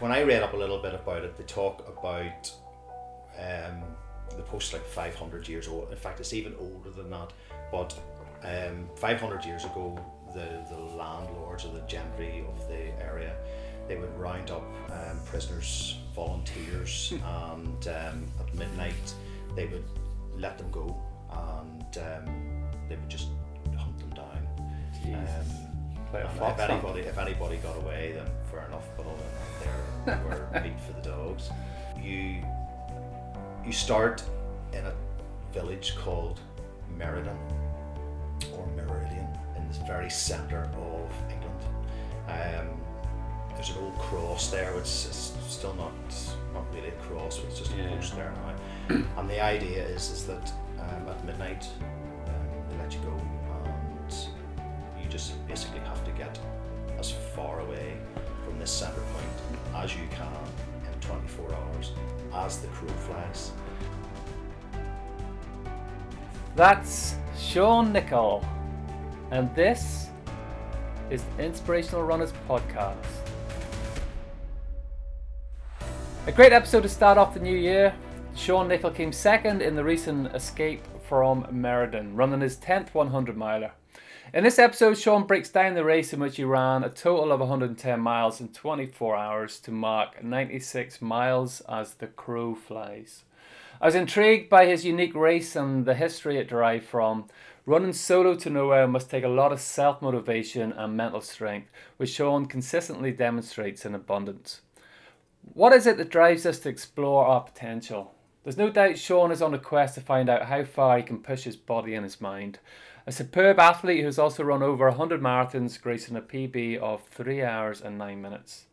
when I read up a little bit about it, they talk about um, the post like 500 years old. In fact, it's even older than that. But um, 500 years ago, the, the landlords or the gentry of the area, they would round up um, prisoners, volunteers, and um, at midnight they would let them go, and um, they would just hunt them down. Um, Like a fox if anybody, if anybody got away, then fair enough. But other than that, were meat for the dogs. You you start in a village called Meriden or Meridian in the very centre of England. Um, there's an old cross there, which is still not not really a cross, but it's just a Yeah. post there now. and the idea is is that um, at midnight um, they let you go, and you just basically have to get as far away from this centre point as you can in 24 hours as the crow flies. That's Sean Nickell, and this is the Inspirational Runners Podcast. A great episode to start off the new year. Sean Nickell came second in the recent escape from Meriden, running his 10th 100 miler. In this episode, Sean breaks down the race in which he ran a total of 110 miles in 24 hours to mark 96 miles as the crow flies. I was intrigued by his unique race and the history it derived from. Running solo to nowhere must take a lot of self motivation and mental strength, which Sean consistently demonstrates in abundance. What is it that drives us to explore our potential? There's no doubt Sean is on a quest to find out how far he can push his body and his mind. A superb athlete who's also run over 100 marathons, gracing a PB of 3 hours and 9 minutes.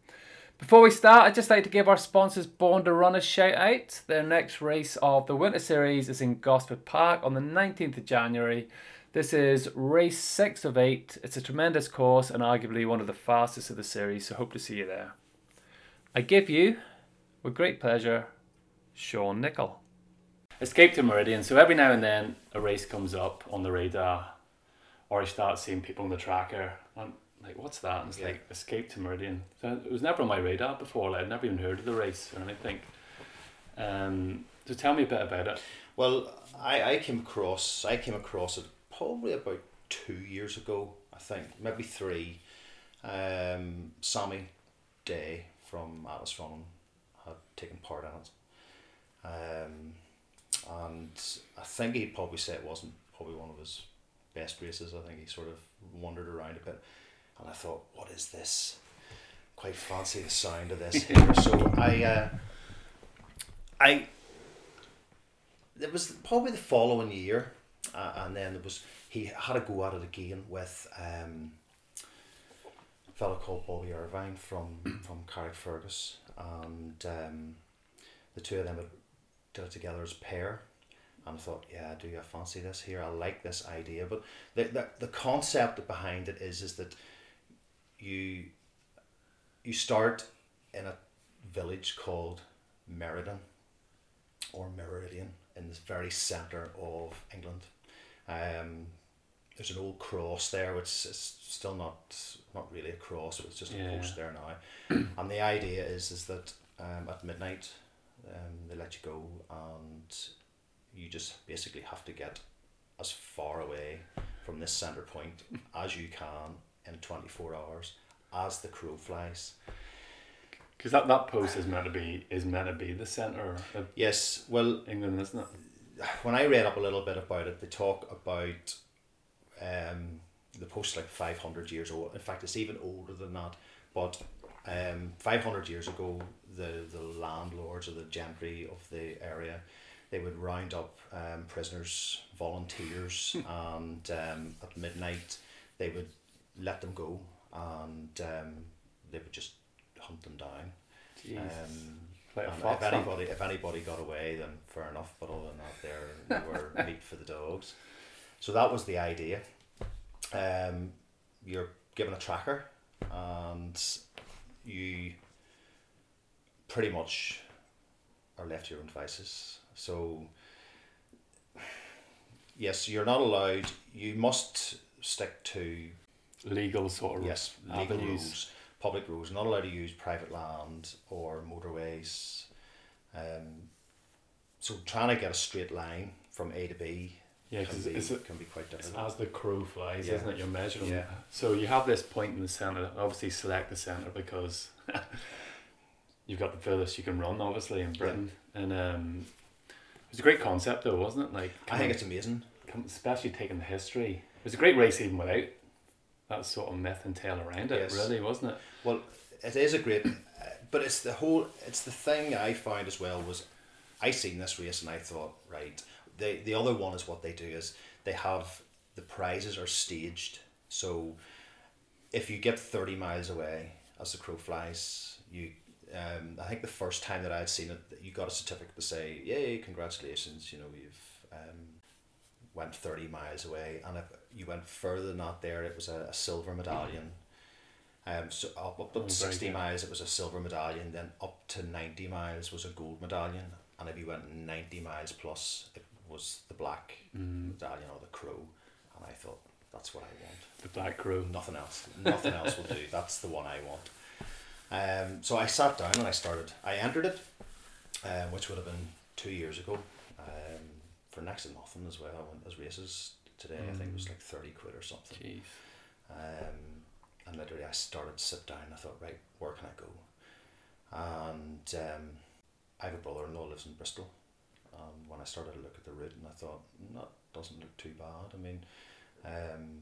Before we start, I'd just like to give our sponsors Born to Run a shout out. Their next race of the Winter Series is in Gosford Park on the 19th of January. This is race 6 of 8. It's a tremendous course and arguably one of the fastest of the series, so hope to see you there. I give you, with great pleasure, Sean Nickell. Escape to Meridian. So every now and then a race comes up on the radar, or I start seeing people on the tracker. And like, what's that? And it's Yeah. like Escape to Meridian. So it was never on my radar before. Like, I'd never even heard of the race or anything. Um, so tell me a bit about it. Well, I, I came across I came across it probably about two years ago, I think, maybe three. Um, Sammy Day from Atlas Running had taken part in it. Um, and I think he'd probably said it wasn't probably one of his best races. I think he sort of wandered around a bit. And I thought, what is this? Quite fancy the sound of this here. so I uh, I it was probably the following year, uh, and then it was he had to go at it again with um, a fellow called Bobby Irvine from from Carrickfergus, and um, the two of them had together as a pair. And I thought, yeah, do. I fancy this here. I like this idea, but the, the the concept behind it is is that you you start in a village called Meriden or Meridian in the very centre of England. Um, there's an old cross there, which is still not not really a cross, but it's just a Yeah. post there now. and the idea is is that um, at midnight um, they let you go, and you just basically have to get as far away from this centre point as you can in twenty four hours as the crow flies. Because that, that post is meant to be is meant to be the centre of Yes, well, England, isn't it? when I read up a little bit about it, they talk about um, the post like 500 years old. In fact, it's even older than that. But um, 500 years ago, the, the landlords or the gentry of the area, they would round up um, prisoners, volunteers, and um, at midnight, they would let them go and um, they would just hunt them down. Um, like a and fox if anybody if anybody got away, then fair enough. But other than that, they're, they were meat for the dogs. So that was the idea. Um, you're given a tracker, and you pretty much are left to your own devices. So yes, you're not allowed. You must stick to legal sort of yes legal avenues. rules. public roads, not allowed to use private land or motorways. Um, so trying to get a straight line from A to B Yeah, can, be, it's, a- can be quite difficult. as the crow flies, Yeah. isn't it? You're measuring. Yeah. So you have this point in the centre. Obviously, select the centre because you've got the furthest you can run, obviously, in Britain. And um, it was a great concept, though, wasn't it? Like, I think it's amazing. especially taking the history. It was a great race even without that sort of myth and tale around it, Yes. really, wasn't it? Well, it is a great, but it's the whole. It's the thing I found as well was, I seen this race and I thought right. The the other one is what they do is they have the prizes are staged. So, if you get thirty miles away as the crow flies, you. Um, I think the first time that I had seen it, you got a certificate to say, "Yay, congratulations! You know you've um, went thirty miles away." And if you went further than that, there it was a, a silver medallion. Um, so up, up, Oh, up very 60 miles it was a silver medallion, then up to 90 miles was a gold medallion, and if you went 90 miles plus, it was the black Mm. medallion or the crow. And I thought, that's what I want. The Black Crow. Nothing else. Nothing else will do. That's the one I want. Um, so I sat down and I started. I entered it, um, which would have been two years ago, um, for next to nothing as well. I went as races today. I think it was Mm. like 30 quid or something. Jeez. Um, and literally, I started to sit down. I thought, right, where can I go? And um, I have a brother-in-law lives in Bristol. Um, when I started to look at the route, and I thought, "Mm, that doesn't look too bad. I mean, um,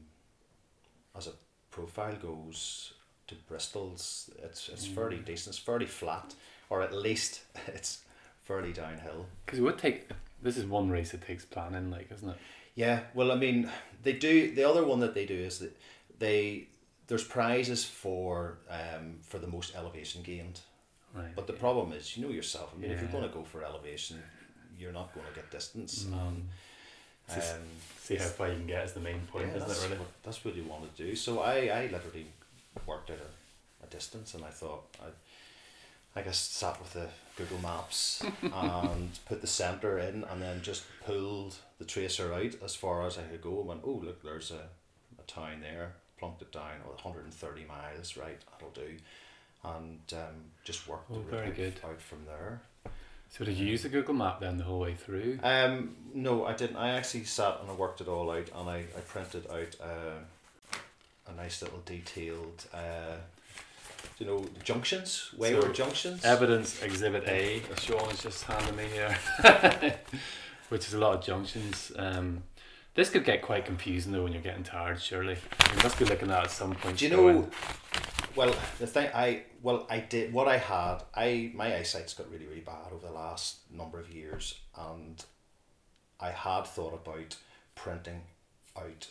as a profile goes to Bristol's, it's it's fairly Mm. decent. It's fairly flat, or at least it's fairly downhill. Because it would take. This is one race that takes planning, like, isn't it? Yeah, well, I mean, they do. The other one that they do is that they there's prizes for um for the most elevation gained. Right. But the problem is, you know yourself. I mean, if you're going to go for elevation, you're not going to get distance. Mm. And, um, See how far you can get is the main point, yeah, isn't it? Really. what, that's what you want to do. So I, I literally worked out a, a distance, and I thought I, I guess sat with the Google Maps and put the center in, and then just pulled the tracer out as far as I could go. And went, oh look, there's a, a town there. Plunked it down, oh, 130 miles, right? That'll do. And um, just worked Oh, the route very out- good. out from there. So did you use the Google Map then the whole way through? Um, no, I didn't. I actually sat and I worked it all out, and I, I printed out uh, a nice little detailed, uh, you know, junctions, wayward So, junctions. Evidence Exhibit A. that Sean is just handing me here, which is a lot of junctions. Um, this could get quite confusing though when you're getting tired. Surely you must be looking at it at some point. Do you going, know? Well, the thing I well I did what I had. I my eyesight's got really really bad over the last number of years, and I had thought about printing out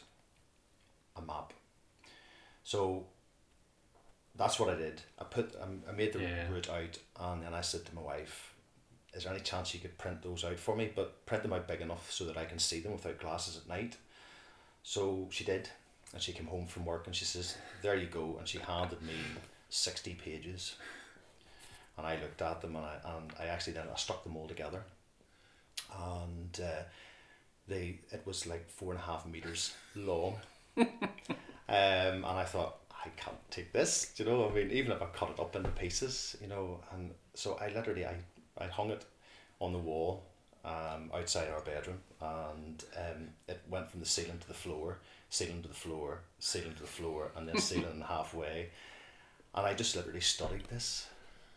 a map. So that's what I did. I put I, made the Yeah. route out, and then I said to my wife, "Is there any chance you could print those out for me? But print them out big enough so that I can see them without glasses at night." So she did, and she came home from work and she says, "There you go," and she handed me sixty pages, and I looked at them and I and I actually then I stuck them all together, and uh, they it was like four and a half meters long, um, and I thought I can't take this, you know. I mean, even if I cut it up into pieces, you know, and so I literally I I hung it on the wall um, outside our bedroom, and um, it went from the ceiling to the floor, ceiling to the floor, ceiling to the floor, and then ceiling halfway. And I just literally studied this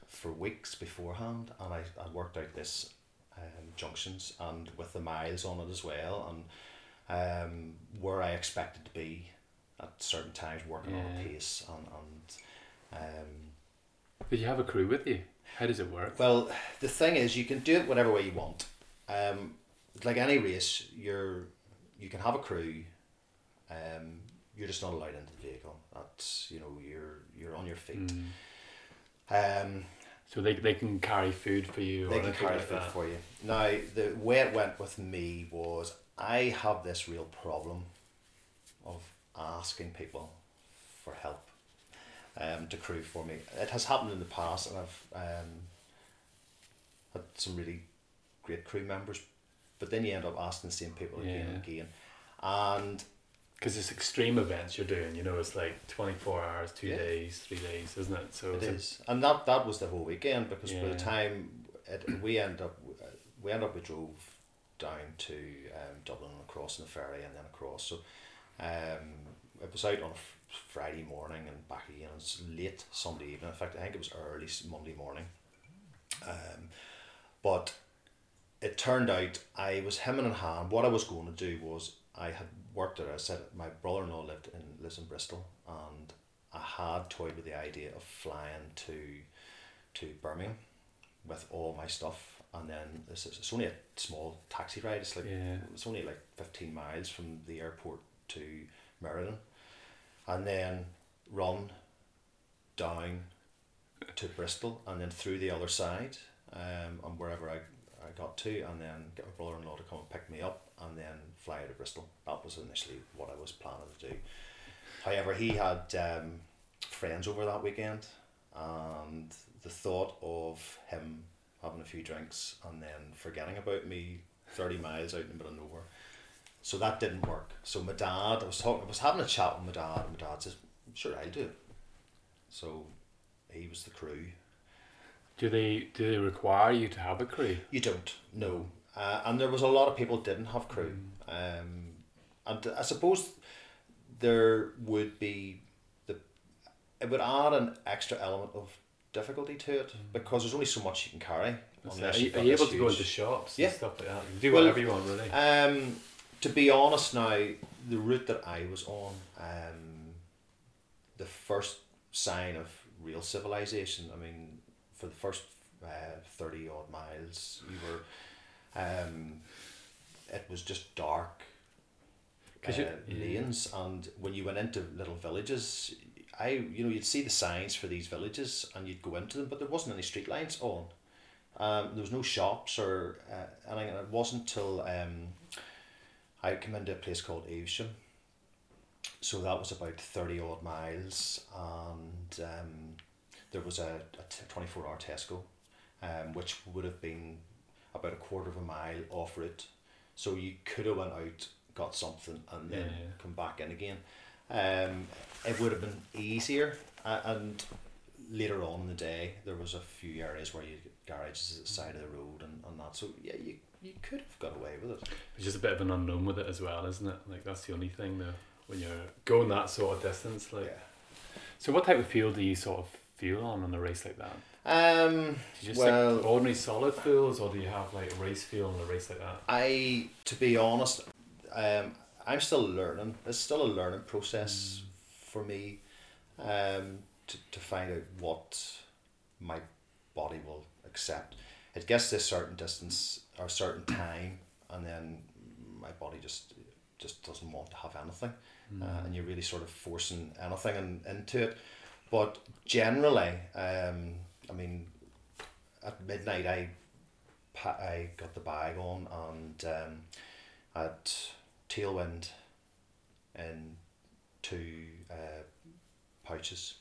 for weeks beforehand, and I, I worked out this um, junctions and with the miles on it as well, and um, where I expected to be at certain times, working on a pace, and, and um, Did you have a crew with you? How does it work? well, the thing is, you can do it whatever way you want. Um, like any race, you're you can have a crew. Um, you're just not allowed into the vehicle. That's you know you're you're on your feet. Mm. Um, So they, they can carry food for you they or can carry like food that. for you. Now the way it went with me was I have this real problem of asking people for help um, to crew for me. It has happened in the past, and I've um, had some really great crew members, but then you end up asking the same people again and again, and because it's extreme events you're doing. You know, it's like twenty four hours, two Yeah. days, three days, isn't it? So it's a- and that that was the whole weekend because by the time it, we end up, we end up we drove down to um, Dublin and across in the ferry and then across. So, um, it was out on Friday morning and back again. It was late Sunday evening. In fact, I think it was early Monday morning. Um, but it turned out I was hemming and hawing. What I was going to do was I had worked at. I said my brother in law lived in lives in Bristol, and I had toyed with the idea of flying to to Birmingham with all my stuff, and then this is it's only a small taxi ride. It's like Yeah. it's only like fifteen miles from the airport to Meriden, and then run down to Bristol and then through the other side, um, and wherever I, I got to, and then get my brother in law to come and pick me up, and then fly out of Bristol. That was initially what I was planning to do. However, he had um, friends over that weekend, and the thought of him having a few drinks and then forgetting about me thirty miles out in the middle of nowhere. So that didn't work. So my dad, I was talking, I was having a chat with my dad, and my dad says, "Sure, I'll do it." So he was the crew. do they do they require you to have a crew? You don't no, uh, and there was a lot of people didn't have crew, um, and I suppose there would be the it would add an extra element of difficulty to it because there's only so much you can carry. Are you, are you able to go into shops Yeah. and stuff like that? You can do Well, whatever you want, really. Um, to be honest now, the route that I was on, um, the first sign of real civilization. I mean, for the first uh, thirty odd miles, you were, um, it was just dark. Uh, you- yeah. lanes, and when you went into little villages, I you know you'd see the signs for these villages, and you'd go into them, but there wasn't any street lights on. Um, there was no shops or uh, anything, and it wasn't till um, I came into a place called Evesham. So that was about thirty odd miles, and um, there was a, a twenty four hour Tesco, um, which would have been about a quarter of a mile off route. So you could have went out, got something, and then Yeah. come back in again. Um, it would have been easier, uh, and later on in the day, there was a few areas where you get garages at the side of the road and, and that. So yeah, you you could have got away with it. It's just a bit of an unknown with it as well, isn't it? Like that's the only thing though. When you're going that sort of distance, like. Yeah. So what type of fuel do you sort of fuel on on a race like that? Um. Do you just Well- like ordinary solid fuels, or do you have like race fuel on a race like that? I, to be honest, um, I'm still learning. It's still a learning process for me, um, to, to find out what my body will accept. It gets to a certain distance or a certain time, and then my body just just doesn't want to have anything, uh, and you're really sort of forcing anything in, into it. But generally, um, I mean, at midnight, I pa- I got the bag on and um, at tailwind in two uh, pouches.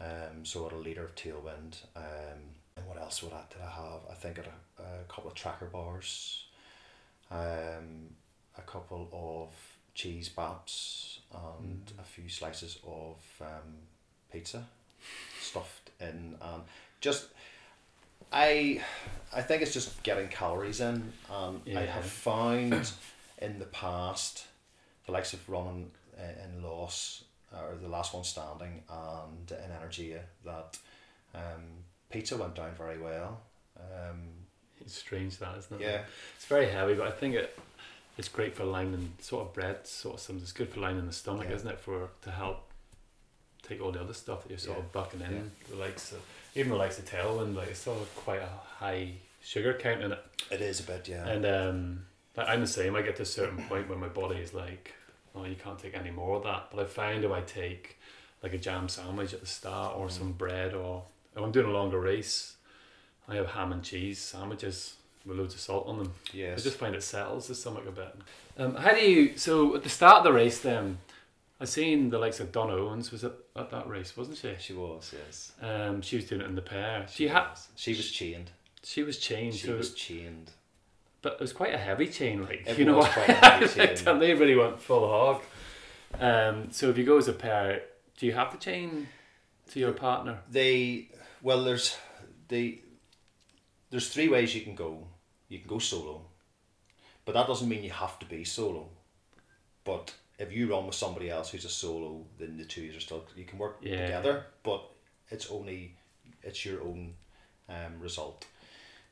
Um, so at a litre of tailwind. Um, what else would I, did I have? I think I had a, a couple of tracker bars, um, a couple of cheese baps, and a few slices of um, pizza stuffed in. And just, I, I think it's just getting calories in. And I have found in the past the likes of running uh, in loss or the last one standing and in energy that um, pizza went down very well. Um, It's strange that, isn't it? yeah, It's very heavy, but I think it it's great for lining sort of bread, sort of something. It's good for lining the stomach, Yeah. isn't it? For to help take all the other stuff that you're sort Yeah. of bucking in. Yeah. The likes of even the likes of tailwind, like it's still quite a high sugar count in it. it is a bit. Yeah, And um, like I'm the same. I get to a certain point where my body is like, oh, you can't take any more of that. But I find if I take like a jam sandwich at the start or Mm. some bread, or if I'm doing a longer race, I have ham and cheese sandwiches with loads of salt on them. Yes. I just find it settles the stomach a bit. Um, how do you? So at the start of the race, then I seen the likes of Don Owens was at, at that race, wasn't she? she was. Yes. Um, she was doing it in the pair. She She had was. She was chained. she was chained, She so, was chained. but it was quite a heavy chain, like It you know. quite a heavy chain. and they really went full hog. Um, so if you go as a pair, do you have to chain to your partner? They well, there's the there's three ways you can go. You can go solo, but that doesn't mean you have to be solo. But if you run with somebody else who's a solo, then the two are still you can work Yeah. together. But it's only it's your own um, result.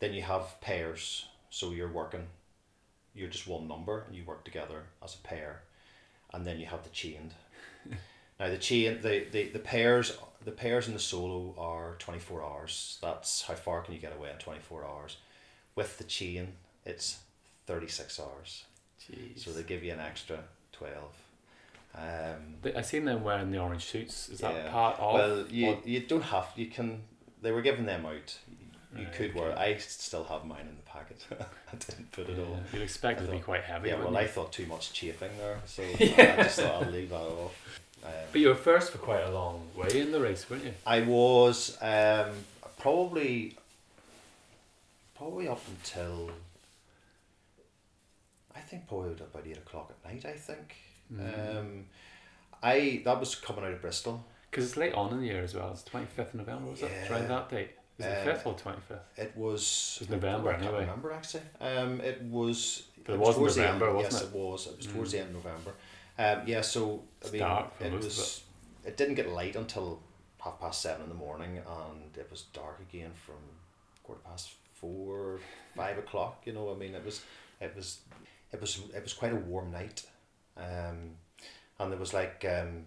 Then you have pairs, so you're working. You're just one number, and you work together as a pair, and then you have the chained. Now the chain, the, the, the pairs, the pairs in the solo are twenty four hours. That's how far can you get away in twenty four hours. With the chain, it's thirty six hours. Jeez. So they give you an extra twelve. Um, They- I seen them wearing the orange suits. Is that Yeah. part of? well, you what- you don't have. You can. They were giving them out. You Right, could wear. I still have mine in the packet. I didn't put it Yeah, on. You'd expect it to be quite heavy. Yeah, well, wouldn't I thought too much chafing there, so I just thought I'll leave that off. Um, But you were first for quite a long way in the race, weren't you? I was um, probably probably up until I think probably about eight o'clock at night. I think Mm. um, I that was coming out of Bristol. Because it's late on in the year as well. It's twenty fifth of November. Was it Yeah. around that date? Is it Uh, fifth or twenty fifth? It was It was November I can't anyway. remember actually. Um, it was. But it was was towards the end. wasn't yes, it? it was. It was towards Mm. the end of November. Um, yeah, so I mean, it was. It didn't get light until half past seven in the morning, and it was dark again from quarter past four, five o'clock. You know, I mean, it was, it was, it was, it was quite a warm night, um, and there was like, um,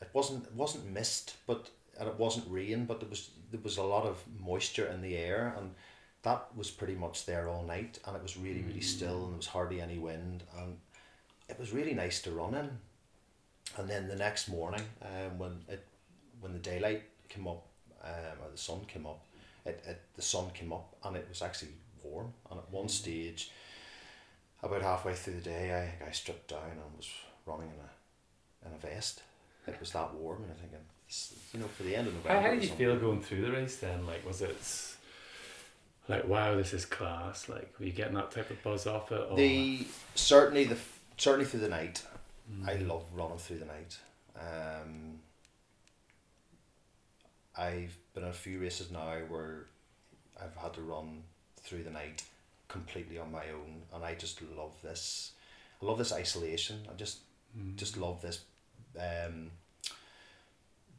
it wasn't, it wasn't mist, but and it wasn't rain, but there was there was a lot of moisture in the air, and that was pretty much there all night, and it was really really still, and there was hardly any wind, and it was really nice to run in. And then the next morning, um, when it when the daylight came up, um, or the sun came up, it, it the sun came up and it was actually warm. And at one stage, about halfway through the day, I I stripped down and was running in a in a vest. It was that warm, and I'm thinking, you know, for the end of November. How, how did you feel going through the race then? Like, was it like, wow, this is class? Like, were you getting that type of buzz off it? Or? The certainly the certainly through the night. I Mm. love running through the night. Um, I've been in a few races now where I've had to run through the night completely on my own, and I just love this. I love this isolation. I just Mm. just love this um,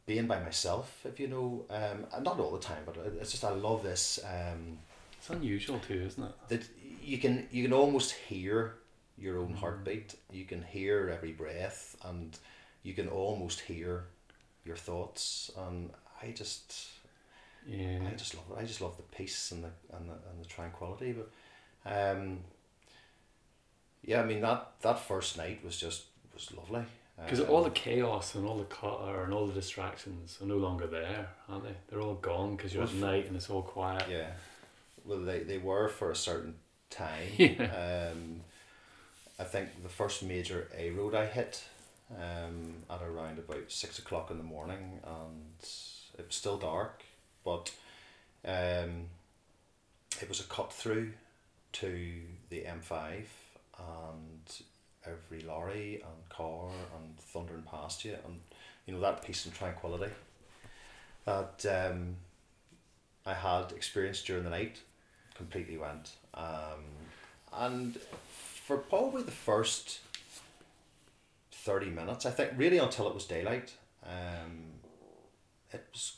being by myself. If you know, um, and not all the time, but it's just I love this. Um, It's unusual too, isn't it? that you can you can almost hear your own heartbeat. You can hear every breath, and you can almost hear your thoughts. And I just Yeah. I just love it. I just love the peace and the and the, and the tranquility. But um, yeah, I mean that that first night was just was lovely. Because Um, all the chaos and all the clutter and all the distractions are no longer there, aren't they? They're all gone because you're at night and it's all quiet. Yeah. Well, they, they were for a certain time. Yeah. Um, I think the first major A road I hit um, at around about six o'clock in the morning, and it was still dark, but um, it was a cut through to the M5, and every lorry and car and thundering past you, and you know that peace and tranquility that um, I had experienced during the night completely went. Um, and for probably the first 30 minutes, I think, really until it was daylight, um, it was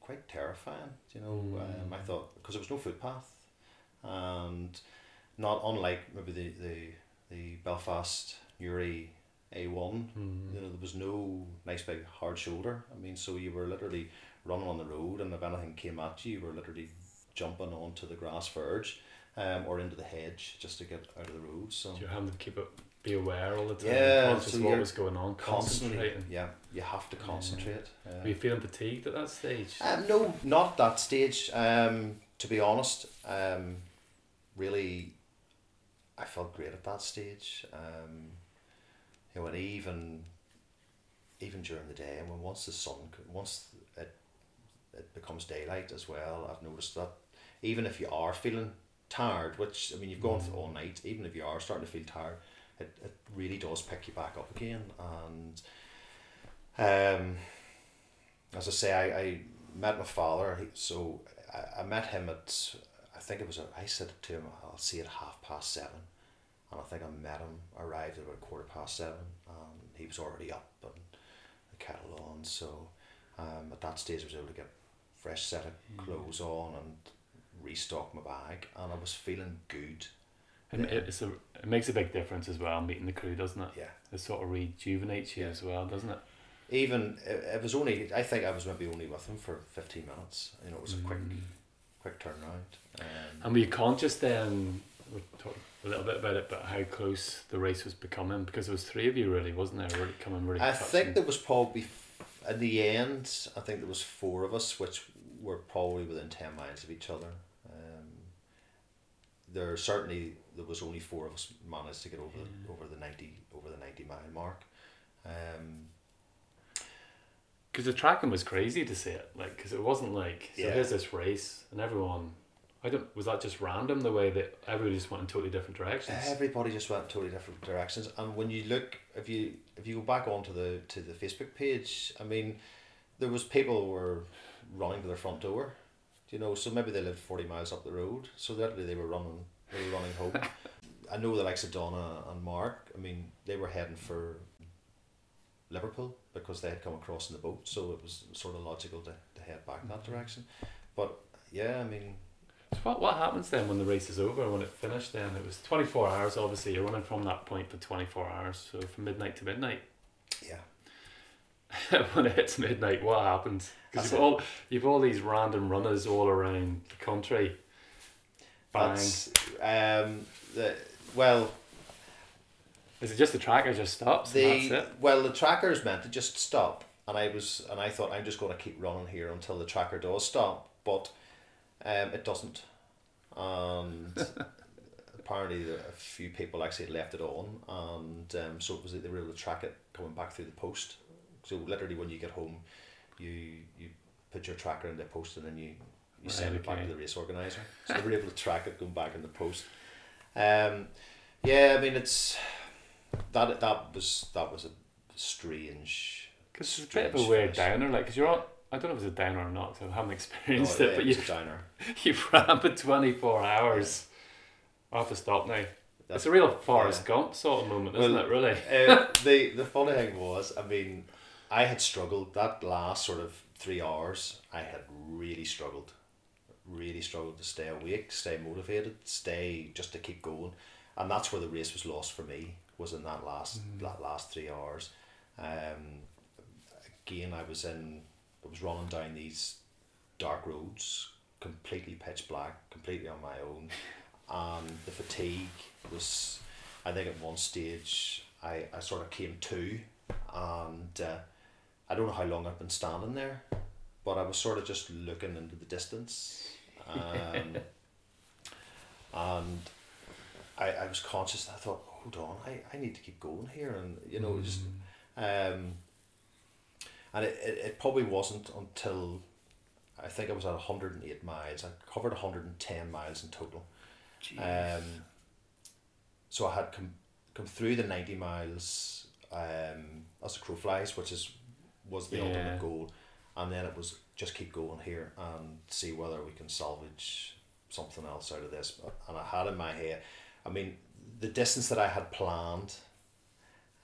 quite terrifying. You know, um, I thought, because there was no footpath, and not unlike maybe the, the, the Belfast Newry A1, Mm. you know, there was no nice big hard shoulder. I mean, so you were literally running on the road, and if anything came at you, you were literally jumping onto the grass verge, um, or into the hedge just to get out of the road. So you're having to keep it, be aware all the time, Yeah, conscious so of what was going on, constantly, concentrating. yeah, you have to concentrate. Uh, Were you feeling fatigued at that stage? um, no, not that stage. Um, to be honest, um, really, I felt great at that stage. Um, you know, and even, even during the day, and when once the sun, once it, it becomes daylight as well, I've noticed that even if you are feeling tired, which I mean you've gone through all night, even if you are starting to feel tired, it, it really does pick you back up again. And um, as I say, I, I met my father. So I, I met him at I think it was a, I said to him I'll see you at half past seven, and I think I met him arrived at about quarter past seven, and he was already up and the kettle on. So um, at that stage I was able to get fresh set of clothes on and restock my bag, and I was feeling good. It, it's a, it makes a big difference as well meeting the crew, doesn't it? Yeah. It sort of rejuvenates you Yeah. as well, doesn't it? Even it, it was only I think I was maybe only with him for fifteen minutes. You know, it was a quick Mm. quick turnaround. Um, And were you conscious then? We talked a little bit about it, but how close the race was becoming because there was three of you, really, wasn't there? Really coming, really. I touching. think there was probably in the end. I think there was four of us, which were probably within ten miles of each other. There certainly there was only four of us managed to get over the, over the ninety over the ninety mile mark. Um, Because the tracking was crazy to see it, like because it wasn't like so Yeah. here's this race and everyone. I don't. Was that just random the way that everybody just went in totally different directions? everybody just went in totally different directions, and when you look, if you if you go back onto the to the Facebook page, I mean, there was people who were running to their front door, you know, so maybe they lived forty miles up the road, so literally they were running they were running home. I know the likes of Donna and Mark. I mean, they were heading for Liverpool because they had come across in the boat, so it was sort of logical to, to head back that mm-hmm. direction. But yeah, I mean, So what what happens then when the race is over? When it finished, then it was twenty four hours. Obviously, you're running from that point for twenty four hours, so from midnight to midnight. yeah. when it hits midnight, what happens? Because you've it. all you've all these random runners all around the country. Bang. That's um the well Is it just the tracker just stops? the that's it. well the tracker is meant to just stop and I was and I thought I'm just going to keep running here until the tracker does stop but um it doesn't and apparently a few people actually left it on and um, so it was they were able to track it coming back through the post so literally when you get home you you put your tracker in the post and then you you Right, send it back okay. to the race organizer so they were able to track it going back in the post um yeah I mean it's that that was that was a strange Because it's a bit of a weird downer, like because you're on. I don't know if it's a downer or not. 'cause I haven't experienced Oh, it, yeah, but was you a downer you've ran for twenty four hours. I have to stop now. That's- it's a real Forrest yeah. Gump sort of moment, isn't Well, it? Really. uh, the the funny thing was, I mean, I had struggled that last sort of three hours. I had really struggled, really struggled to stay awake, stay motivated, stay just to keep going, and that's where the race was lost for me. Was in that last that last three hours. Um, again, I was in, I was running down these dark roads, completely pitch black, completely on my own, and the fatigue was. I think at one stage I, I sort of came to, and uh, I don't know how long I've been standing there, but I was sort of just looking into the distance, um, and I, I was conscious. I thought, hold on, I, I need to keep going here, and you know, just um, and it, it, it probably wasn't until I think I was at hundred and eight miles. I covered hundred and ten miles in total. Um, so I had come come through the ninety miles um, as the crow flies, which is was the Yeah. ultimate goal, and then it was just keep going here and see whether we can salvage something else out of this. And I had in my head, I mean, the distance that I had planned,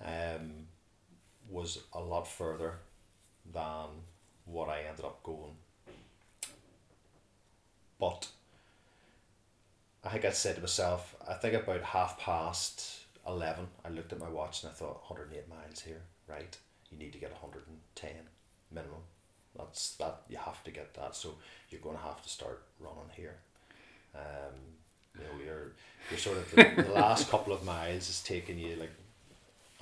um, was a lot further than what I ended up going. But I think I said to myself, I think about half past 11, I looked at my watch and I thought, 108 miles here, right? You need to get 110 minimum. That's that, you have to get that. So you're going to have to start running here. Um, you know, you're, you're sort of, the, the last couple of miles is taking you like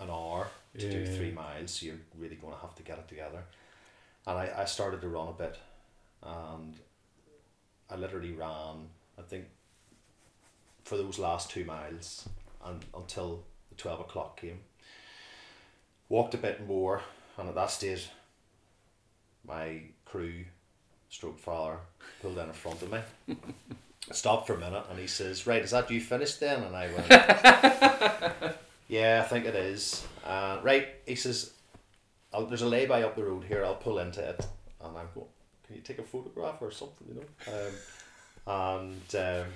an hour to do three miles. So you're really going to have to get it together. And I, I started to run a bit and I literally ran, I think, for those last two miles and until the 12 o'clock came. Walked a bit more, and at that stage, my crew, stroke father, pulled in in front of me. Stopped for a minute, and he says, "Right, is that you finished then?" And I went, Yeah, I think it is. Uh, right, he says, I'll, "There's a lay-by up the road here. I'll pull into it." And I'm going, "Can you take a photograph or something?" You know. Um, and um,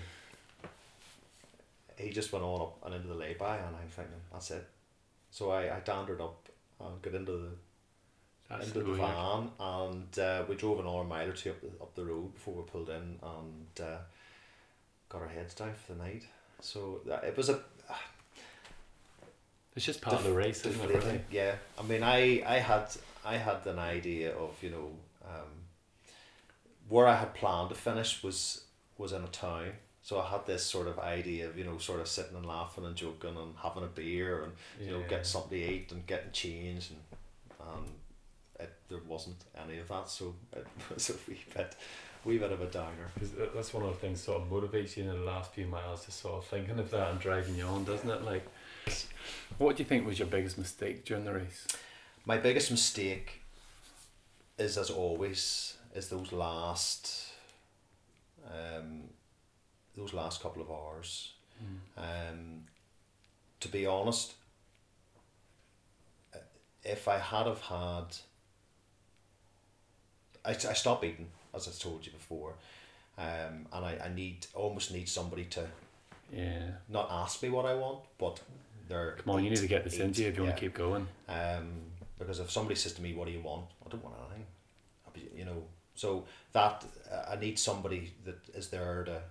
he just went on up and into the lay-by, and I'm thinking, "That's it." So I, I dandered up and got into the That's into the van, and uh, we drove an hour mile or two up the, up the road before we pulled in, and uh, got our heads down for the night. So that, it was a It's just part of the race, isn't it? Really? Yeah, I mean, I I had I had an idea of you know um, where I had planned to finish was was in a town. So I had this sort of idea of you know sort of sitting and laughing and joking and having a beer and you know getting something to eat and getting changed and and it, there wasn't any of that. So it was a wee bit wee bit of a downer. Because that's one of the things sort of motivates you in the last few miles, just sort of thinking of that and driving you on, doesn't it? Like, what do you think was your biggest mistake during the race? My biggest mistake is, as always, is those last, um, those last couple of hours. Um, to be honest, uh, if I had have had, I, I stopped eating as I told you before, um, and I, I need almost need somebody to Yeah. not ask me what I want, but they're Come on, you need to get this into you if you want to keep going. Um, because if somebody says to me, "What do you want?" I don't want anything. Be, you know, so that uh, I need somebody that is there to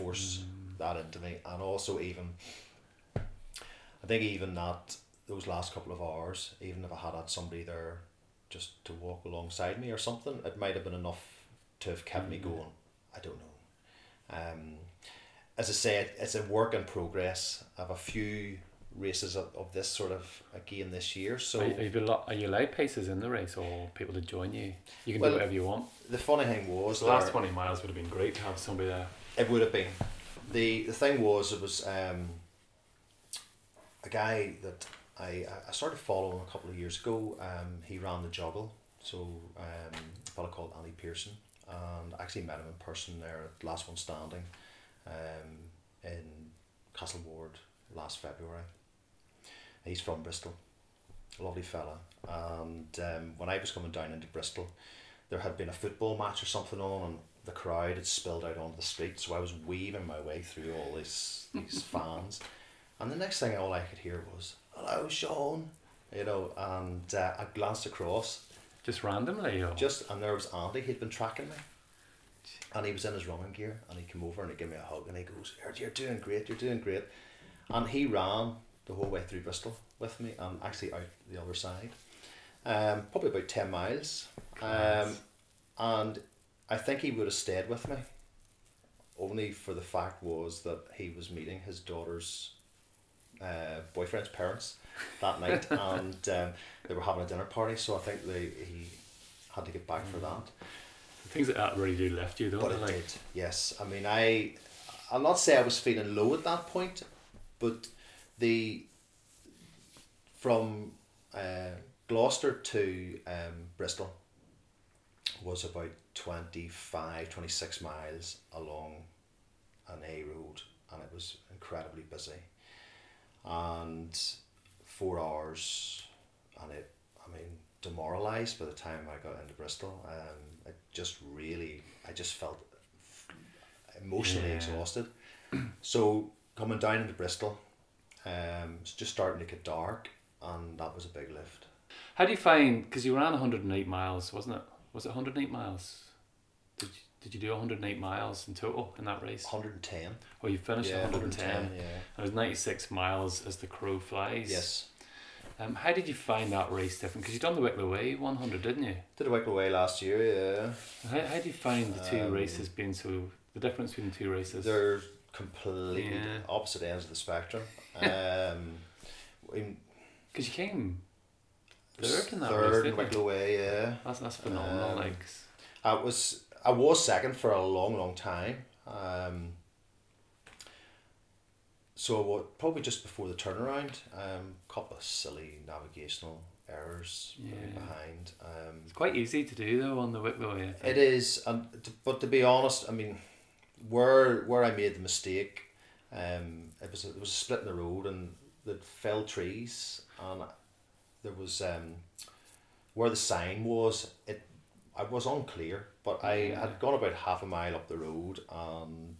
force that into me, and also even, I think even that those last couple of hours, even if I had had somebody there just to walk alongside me or something, it might have been enough to have kept me going. I don't know. Um, as I say, it's a work in progress. I have a few races of, of this sort of again this year. So Are, you- are, you, allo- are you allowed paces in the race or people to join you? You can Well, do whatever you want. the funny thing was The last 20 miles would have been great to have somebody there. It would have been. The the thing was it was um, a guy that I, I started following a couple of years ago. Um, he ran the JOGLE. So um, a fellow called Andy Pearson and I actually met him in person there at Last One Standing um, in Castle Ward last February. He's from Bristol. Lovely fella. And um, when I was coming down into Bristol, there had been a football match or something on and the crowd had spilled out onto the street so I was weaving my way through all these these fans. And the next thing all I could hear was hello Sean you know and uh, I glanced across. Just randomly? Or? just and there was Andy he'd been tracking me. And he was in his running gear and he came over and he gave me a hug and he goes "You're- you're doing great you're doing great. And he ran the whole way through Bristol with me and actually out the other side. Um, probably about 10 miles. Um, and I think he would have stayed with me only for the fact was that he was meeting his daughter's uh, boyfriend's parents that night and um, they were having a dinner party so I think they he had to get back for that. Things like that really do left you, don't but it Like, did yes. I mean I I'll not say I was feeling low at that point but the from uh, Gloucester to um, Bristol was about 25 26 miles along an A road and it was incredibly busy and four hours and it I mean demoralized by the time I got into Bristol um, it just really I just felt emotionally Yeah. exhausted so coming down into Bristol um, it's just starting to get dark and that was a big lift how do you find, because you ran 108 miles, wasn't it? Was it 108 miles? Did you, did you do 108 miles in total in that race? 110 Oh, you finished yeah 110. 110 yeah it was 96 miles as the crow flies. yes Um, how did you find that race different? Because you done the Wicklow Way 100, didn't you? did a week Way last year yeah How, how do you find the two Um, races being so, the difference between the two races? they're completely Yeah. opposite ends of the spectrum um, Because you came third in that third race, didn't you? Wicklow Way yeah That's, that's phenomenal. Um, like, I was I was second for a long, long time. Um, so what, probably just before the turnaround, um, couple of silly navigational errors Yeah. behind. Um, it's quite easy to do though on the Wicklow Way. It is, t- but to be honest, I mean, where where I made the mistake, um, it was a, it was a split in the road, and the fell trees, and there was um, where the sign was. It I was unclear, but I had gone about half a mile up the road and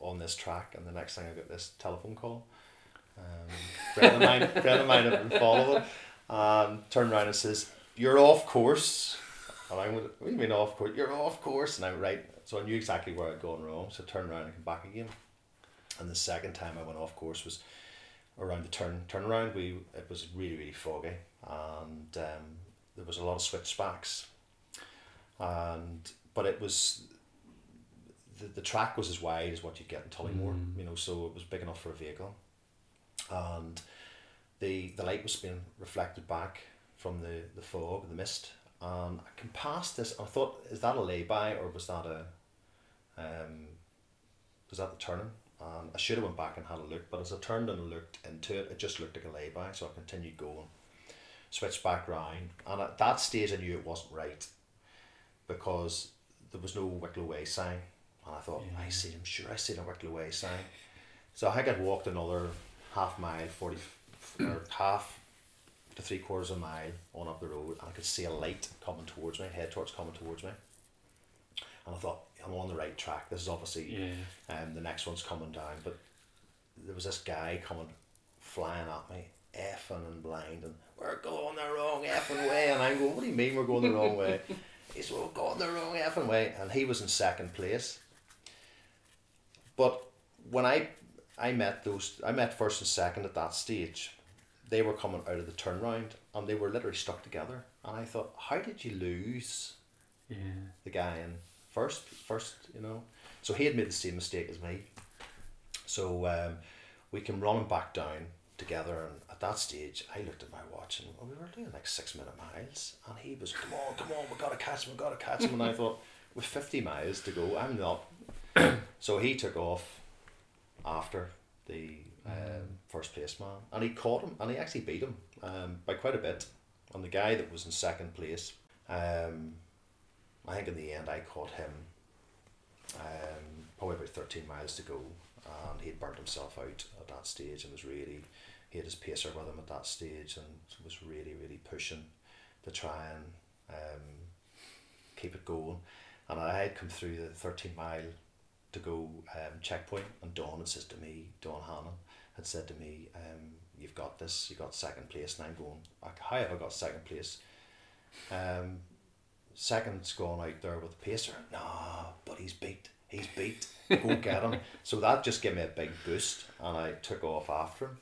on this track, and the next thing I got this telephone call. Um, friend of mine, friend of mine had been following, and turned around and says, "You're off course." And I went, "What do you mean off course? You're off course." And I went, right, so I knew exactly where I'd gone wrong. So I turned around and came back again. And the second time I went off course was around the turn turnaround. We it was really really foggy, and um, there was a lot of switchbacks, and but it was. The, the track was as wide as what you get in Tollymore, Mm. you know, so it was big enough for a vehicle, and the the light was being reflected back from the the fog, the mist, and I can pass this. I thought, is that a lay-by or was that a, um, was that the turning? And I should have went back and had a look, but as I turned and looked into it, it just looked like a lay-by. So I continued going, switched back round, and at that stage I knew it wasn't right, because there was no Wicklow Way sign, and I thought I see, I'm sure I see a Wicklow Way sign. So I think I'd walked another half mile, forty, or half to three quarters of a mile on up the road, and I could see a light coming towards me, head torch coming towards me. And I thought, I'm on the right track. This is obviously Yeah. um, the next one's coming down. But there was this guy coming, flying at me, effing and blind, and we're going the wrong effing way. And I'm going, what do you mean we're going the wrong way? He said, we're going the wrong effing way. And he was in second place. But when I I met those, I met first and second at that stage. They were coming out of the turnaround, and they were literally stuck together. And I thought, how did you lose? Yeah. the guy in first, first, you know. So he had made the same mistake as me. So um, we came running back down together, and at that stage, I looked at my watch, and we were doing like six minute miles, and he was, "Come on, come on, we gotta catch him, we gotta catch him," and I thought, with fifty miles to go, I'm not. so he took off after the um, first place man, and he caught him, and he actually beat him um, by quite a bit. And the guy that was in second place, um, I think in the end I caught him um, probably about 13 miles to go and he'd burnt himself out at that stage and was really he had his pacer with him at that stage and was really really pushing to try and um, keep it going. And I had come through the 13 mile to go um, checkpoint and Dawn had said to me Dawn Hannon had said to me um, you've got this you got second place and I'm going "Like, how have I got second place um, second's gone out there with the pacer. Nah, but he's beat. He's beat. Go get him. So that just gave me a big boost, and I took off after him.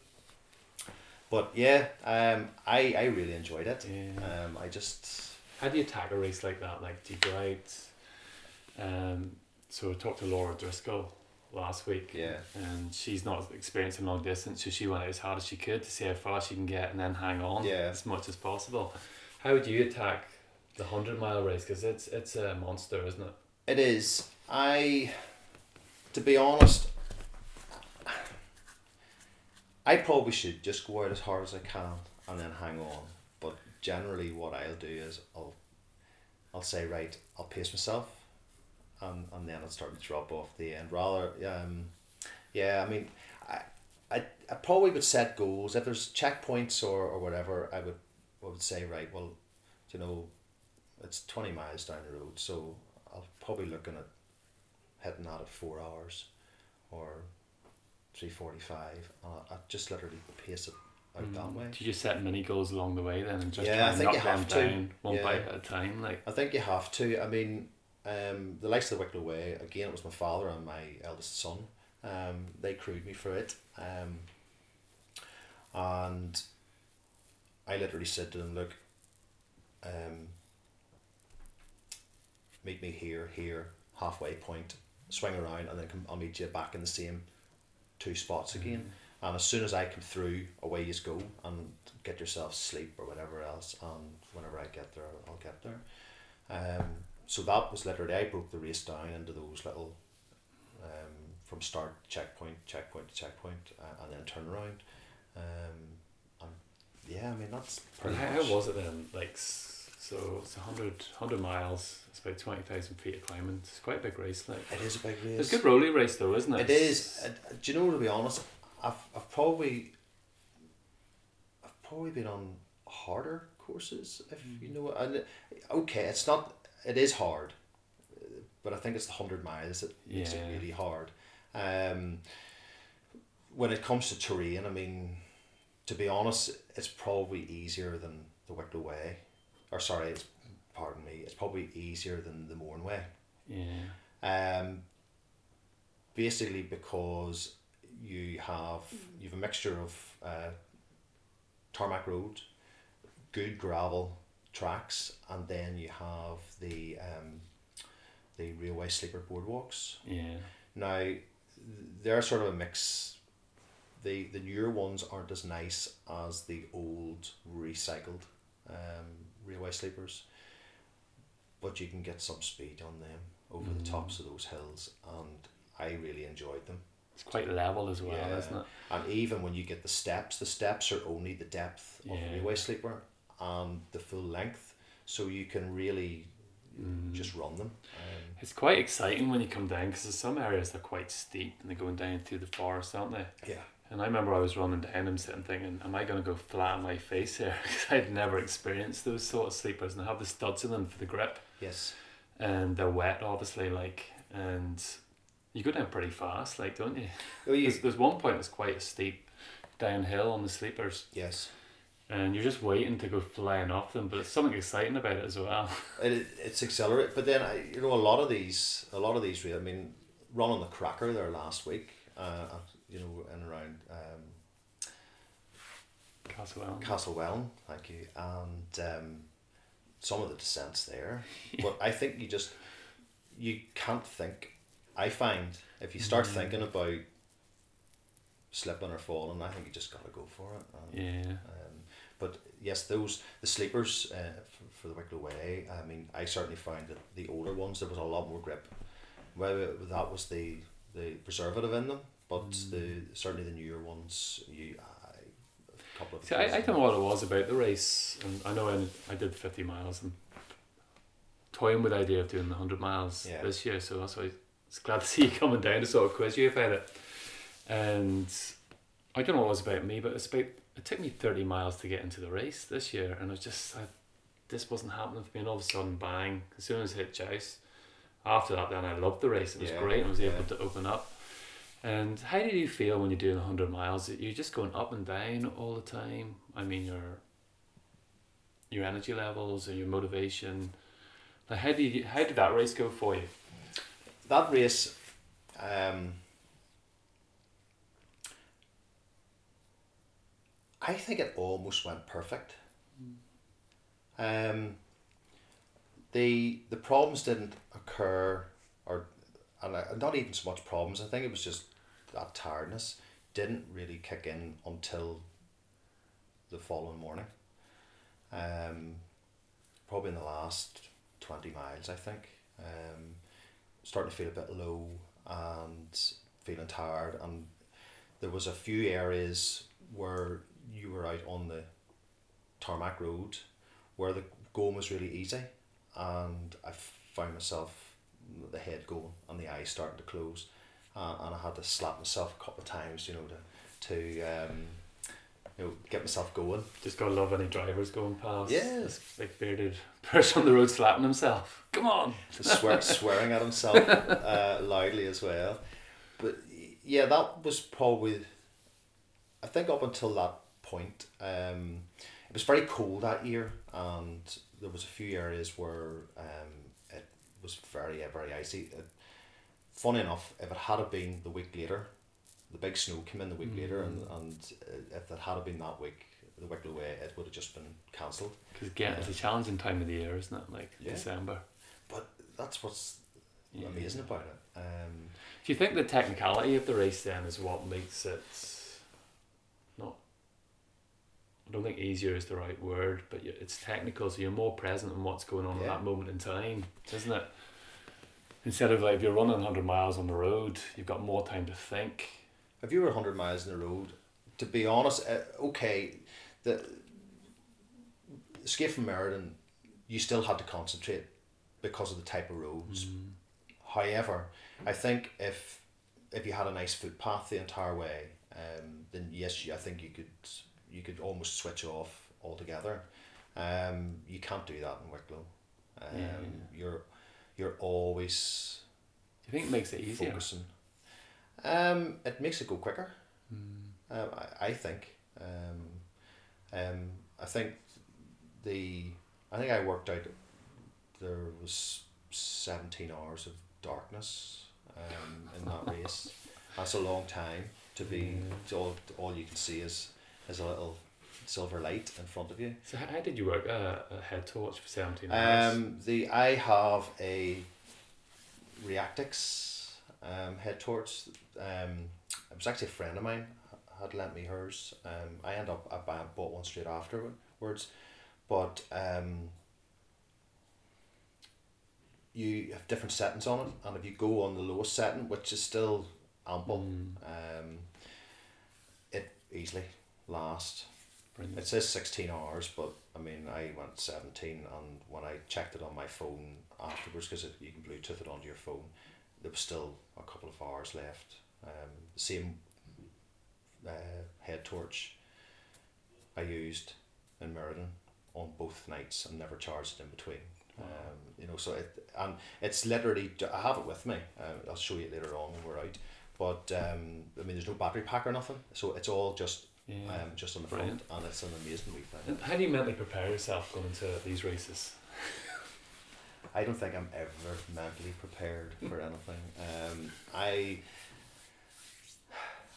But yeah, um, I I really enjoyed it. Yeah. Um, I just How do you tag a race like that? Like, do you go out? Um, so I talked to Laura Driscoll last week. Yeah. And she's not experiencing long distance, so she went out as hard as she could to see how far she can get and then hang on Yeah. as much as possible. How would you attack the hundred mile race? Because it's it's a monster, isn't it? it is. I, to be honest, I probably should just go out as hard as I can and then hang on. But generally, what I'll do is I'll, I'll say right, I'll pace myself, and and then I'll start to drop off the end. Rather, um, yeah, I mean, I, I, I probably would set goals if there's checkpoints or, or whatever. I would, I would say right, well, you know, it's twenty miles down the road, so I'll probably looking at hitting that at four hours, or three forty five. Uh, I just literally pace it out that way. Do you just set mini goals along the way then and just Yeah, try I and think knock you them have to. down one Yeah. bite at a time? Like, I think you have to. I mean, um, the likes of the Wicklow Way, again, it was my father and my eldest son. Um, they crewed me for it. Um, and I literally said to them, look, um, meet me here, here, halfway point, swing around, and then come, I'll meet you back in the same two spots again. And as soon as I come through, away you go and get yourself sleep or whatever else. And whenever I get there, I'll get there. Um, so that was literally I broke the race down into those little, um, from start checkpoint, checkpoint to checkpoint, uh, and then turn around. Um, and yeah, I mean that's pretty how, much. was it then? Like, so it's 100, 100 miles. It's about twenty thousand feet of climbing. It's quite a big race. Like, It is a big race. it's a good rolly race though, isn't it? It is. Uh, do you know? To be honest, I've I've probably I've probably been on harder courses, if you know. And okay, it's not. It is hard, but I think it's the hundred miles that makes it really hard. Um, when it comes to terrain, I mean, to be honest, it's probably easier than the Wicklow Way, or sorry, it's pardon me, it's probably easier than the Mourne Way. Yeah. Um, basically because you have you have a mixture of uh, tarmac road, good gravel tracks, and then you have the um, the railway sleeper boardwalks. Yeah. Now, they're sort of a mix. The the newer ones aren't as nice as the old recycled um, railway sleepers, but you can get some speed on them over the tops of those hills, and I really enjoyed them. It's quite level as well, Yeah. isn't it? And even when you get the steps, the steps are only the depth of Yeah. a railway sleeper and the full length, so you can really just run them. Um, It's quite exciting when you come down because some areas are quite steep and they're going down through the forest, aren't they? yeah. And I remember I was running down them sitting thinking, am I going to go flat on my face here? Because I'd never experienced those sort of sleepers and they have the studs in them for the grip Yes. and they're wet, obviously, like, and you go down pretty fast, like, don't you? Oh, you, There's, there's one point that's quite a steep downhill on the sleepers yes. and you're just waiting to go flying off them, but it's something exciting about it as well. It, it- it's accelerate, but then I, you know, a lot of these, a lot of these, really I mean, running the cracker there last week, uh, you know, and around um, Castlewell. Castlewellan, thank you, and um, some of the descents there. But I think you just you can't think. I find if you start thinking about slipping or falling, I think you just gotta go for it. And, yeah. um, but yes, those the sleepers uh, for, for the Wicklow Way. I mean, I certainly found that the older ones there was a lot more grip. Whether that was the the preservative in them, but mm. the certainly the newer ones, you I, a couple of. See, I, I don't know what it was about the race, and I know I, I did 50 miles and toying with the idea of doing the 100 miles Yeah. this year, so that's why it's glad to see you coming down to sort of quiz you about it. And I don't know what it was about me, but it's about, it took me 30 miles to get into the race this year, and it was just, I, this wasn't happening for me, and all of a sudden, bang, as soon as I hit Joust, after that, then I loved the race, it was Yeah, great, I was able to open up. And how did you feel when you're doing 100 miles? You're just going up and down all the time. I mean, your your energy levels and your motivation. Like, how did you, how did that race go for you? that race, um, I think it almost went perfect. Um, the the problems didn't occur, or and not even so much problems. I think it was just that tiredness didn't really kick in until the following morning. Um, probably in the last twenty miles, I think. Um, starting to feel a bit low and feeling tired and there was a few areas where you were out on the tarmac road where the going was really easy and I found myself the head going and the eyes starting to close uh, and I had to slap myself a couple of times you know to to um, you know get myself going Just gotta love any drivers going past. Yes. This big bearded person on the road slapping himself. Come on. swear, swearing at himself uh, loudly as well. But yeah, that was probably, I think up until that point, um, it was very cold that year, and there was a few areas where um, it was very very icy. It, funny enough, if it had been the week later, the big snow came in the week later, and and uh, if it had been that week, the Wicklow Way, it would have just been cancelled. Because again, it's a challenging time of the year, isn't it? Like Yeah. December. But that's what's Yeah. amazing about it. Um, Do you think the technicality of the race then is what makes it not? I don't think easier is the right word, but it's technical, so you're more present in what's going on at that moment in time, isn't it? Instead of like if you're running hundred miles on the road, you've got more time to think. if you were 100 miles in the road, to be honest, uh, okay, the escape from Meriden, you still had to concentrate because of the type of roads. However, I think if if you had a nice footpath the entire way, um, then yes, I think you could you could almost switch off altogether. Um, you can't do that in Wicklow. Um, Yeah. You're you're always Do you think it makes it easier? focusing. Um, it makes it go quicker. Mm. Um, I, I think. Um, um, I think the I think I worked out there was seventeen hours of darkness um, in that race. That's a long time to be Yeah. all all you can see is is a little silver light in front of you. So how, how did you work a, a head torch for seventeen hours? Um, the I have a Reactik um, head torch. Um, it was actually a friend of mine had lent me hers. Um, I end up I bought one straight afterwards, but um, you have different settings on it, and if you go on the lowest setting, which is still ample, Mm. um, it easily lasts Brilliant. it says 16 hours, but I mean, I went 17, and when I checked it on my phone afterwards, because you can Bluetooth it onto your phone, there was still a couple of hours left. Um, the same uh, head torch I used in Meriden on both nights and never charged it in between. Um, you know, so it and it's literally I have it with me. Uh, I'll show you later on when we're out. But um, I mean, there's no battery pack or nothing, so it's all just Yeah. um, just on the Brilliant. front, and it's an amazing wee thing. And how do you mentally prepare yourself going into these races? I don't think I'm ever mentally prepared for anything. Um, I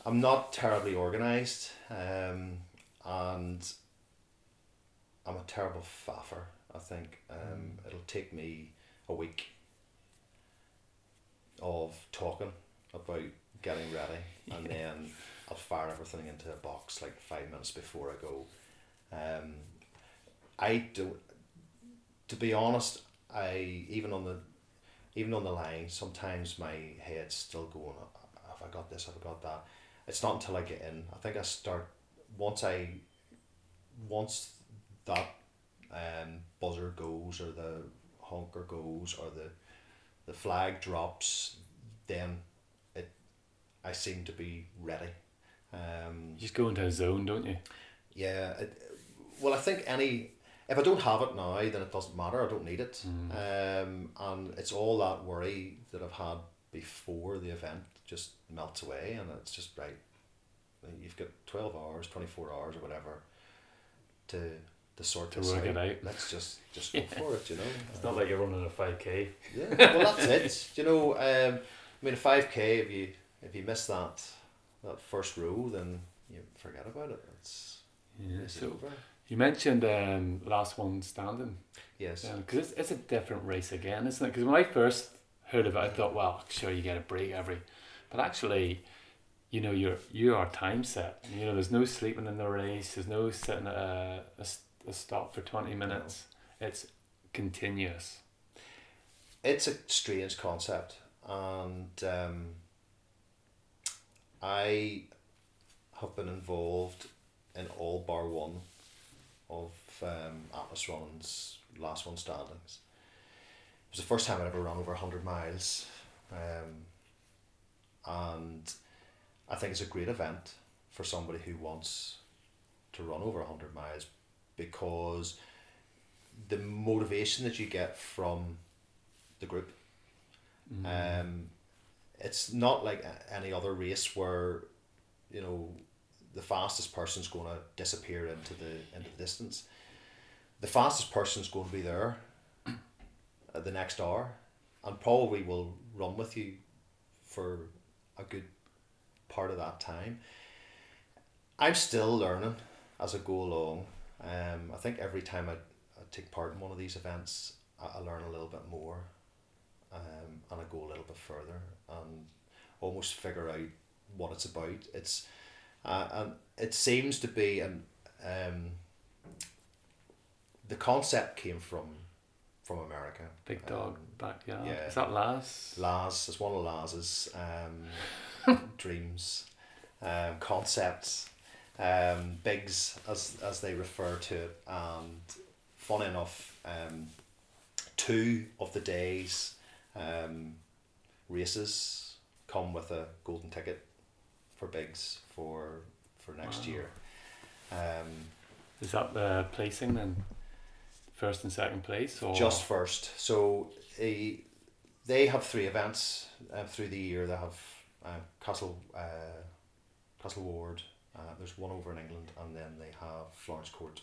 I'm not terribly organized, um, and I'm a terrible faffer. I think um, it'll take me a week of talking about getting ready, and then I'll fire everything into a box like five minutes before I go. Um, I do. To be honest, I even on the even on the line, sometimes my head's still going. Have I got this? Have I got that? It's not until I get in. I think I start once I once that um, buzzer goes or the honker goes or the the flag drops, then it I seem to be ready. Um, You just go into a zone, don't you? yeah. It, well, I think any if I don't have it now, then it doesn't matter. I don't need it. Um, and it's all that worry that I've had before the event just melts away, and it's just right. You've got twelve hours, twenty four hours, or whatever, to to sort To this work out. it out. Let's just just go for it. You know. It's not like you're running a five k. Yeah, well, that's it. You know, um, I mean, a five k. If you if you miss that that first row, then you forget about it. It's Yeah. it's So over. you mentioned um, last one standing. Yes. because it's, it's a different race again, isn't it? Because when I first heard of it, I thought, well, sure, you get a break every, but actually, you know, you're you are time set. You know, there's no sleeping in the race. There's no sitting at a, a, a stop for twenty minutes. It's continuous. it's a strange concept and um, I have been involved in all bar one of um, Atlas Running's last one standings. It was the first time I'd ever run over 100 miles um, and I think it's a great event for somebody who wants to run over 100 miles because the motivation that you get from the group. Um, it's not like any other race where, you know, the fastest person's going to disappear into the into the distance. The fastest person's going to be there at the next hour, and probably will run with you for a good part of that time. I'm still learning as I go along. Um, I think every time I, I take part in one of these events, I, I learn a little bit more, um, and I go a little bit further and almost figure out what it's about. It's uh, and it seems to be an um, the concept came from from America. Big dog Um, backyard. yeah. Is that Laz? Laz, it's one of Laz's um, dreams, um, concepts, um, bigs as as they refer to it, and funny enough, um, two of the days um, races come with a golden ticket for bigs for for next Wow. year. Um, Is that the placing then? First and second place, or just first. So uh, they have three events uh, through the year. They have uh, Castle uh, Castle Ward. Uh, there's one over in England, and then they have Florence Court.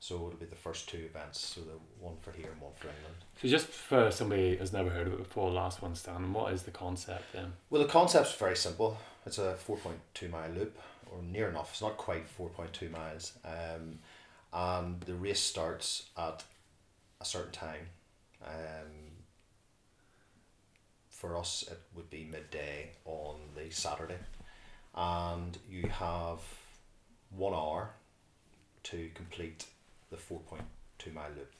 So it'll be the first two events. So the one for here and one for England. So just for somebody who's never heard of it before, last one standing. What is the concept then? Well, the concept's very simple. It's a four point two mile loop, or near enough. It's not quite four point two miles. Um, and the race starts at a certain time. Um, for us, it would be midday on the Saturday, and you have one hour to complete the four point two mile loop.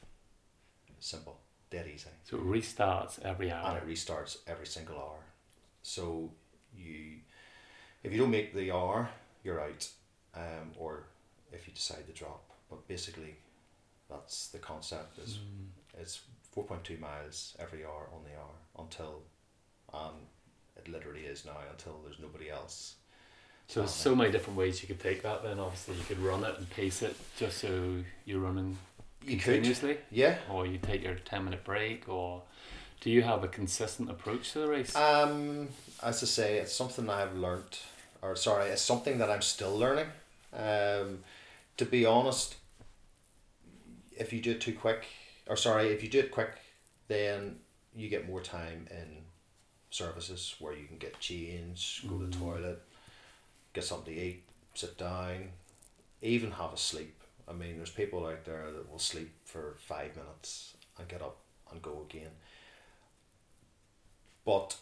Simple, dead easy So it restarts every hour. and it restarts every single hour. So you, if you don't make the hour, you're out, um, or if you decide to drop. But basically, that's the concept. Is Mm. it's four point two miles every hour on the hour until, um, it literally is now until there's nobody else. So there's so many different ways you could take that. Then obviously you could run it and pace it just so you're running You could, continuously, yeah. or you take your ten minute break, or do you have a consistent approach to the race? Um, as I say, it's something I've learnt, or sorry, it's something that I'm still learning. Um, to be honest, if you do it too quick, or sorry, if you do it quick, then you get more time in services where you can get changed, go to the Mm. toilet, get something to eat, sit down, even have a sleep. I mean, there's people out there that will sleep for five minutes and get up and go again. But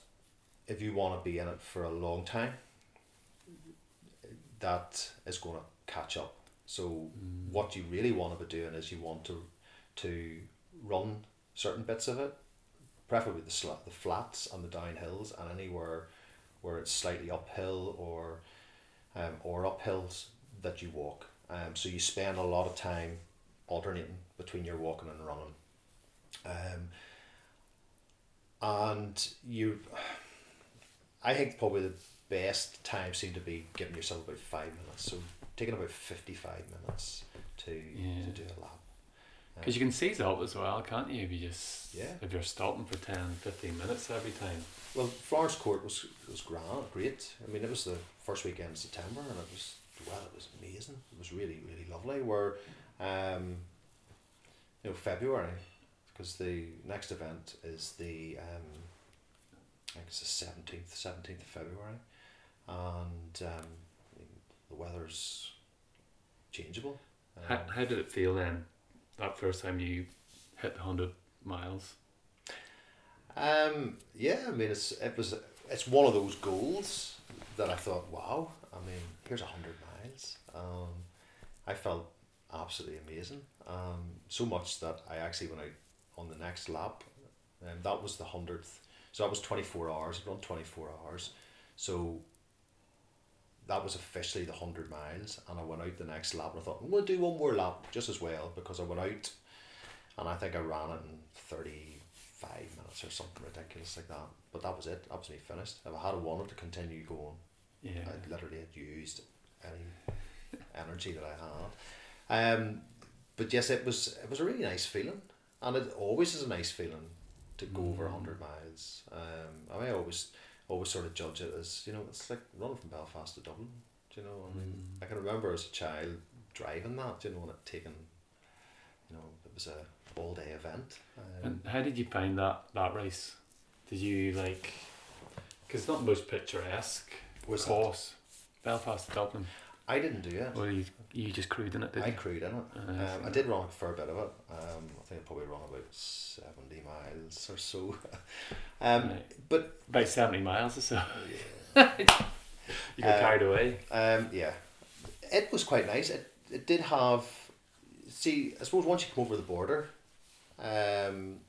if you want to be in it for a long time, that is going to catch up. So Mm. what you really want to be doing is you want to to run certain bits of it, preferably the sla- the flats and the downhills, and anywhere where it's slightly uphill or um, or uphills that you walk. Um, so you spend a lot of time alternating between your walking and running. Um, and you, I think probably the best time seemed to be giving yourself about five minutes. So taking about fifty five minutes to Yeah. to do a lap. Because you can seize up as well, can't you? If you just Yeah. if you're stopping for 10, 15 minutes every time. Well, Florence Court was was grand, great. I mean, it was the first weekend in September, and it was well, it was amazing. It was really really lovely. Where, um, you know, February, because the next event is the um, I think it's the seventeenth, seventeenth of February, and um, the weather's changeable. How, Um, how did it feel then? That first time you hit the hundred miles. Um, yeah, I mean, it's it was it's one of those goals that I thought, wow. I mean, here's hundred miles. Um, I felt absolutely amazing. Um, so much that I actually went out on the next lap, and that was the hundredth. So that was twenty four hours. I'd run twenty four hours, so that was officially the hundred miles. And I went out the next lap, and I thought, I'm going to do one more lap just as well because I went out, and I think I ran it in thirty five minutes or something ridiculous like that. But that was it. That was me finished. If I had wanted to continue going, Yeah. I literally had used any energy that I had. Um, but yes, it was it was a really nice feeling, and it always is a nice feeling to go over Mm. hundred miles. Um, I mean, I always always sort of judge it as you know it's like running from Belfast to Dublin. Do you know? I mean, Mm. I can remember as a child driving that. You know, and it taking, you know, it was a all day event. Um, And how did you find that that race? Did you like? Because it's not the most picturesque Was course. Belfast to Dublin. I didn't do it. Or you you just crewed in it, did I you? crewed in it. Uh, Um, I did run for a bit of it. Um, I think I probably run about seventy miles or so. um, Right. but About seventy miles or so. yeah, You got Uh, carried away. um, yeah, it was quite nice. It it did have. See, I suppose once you come over the border, um,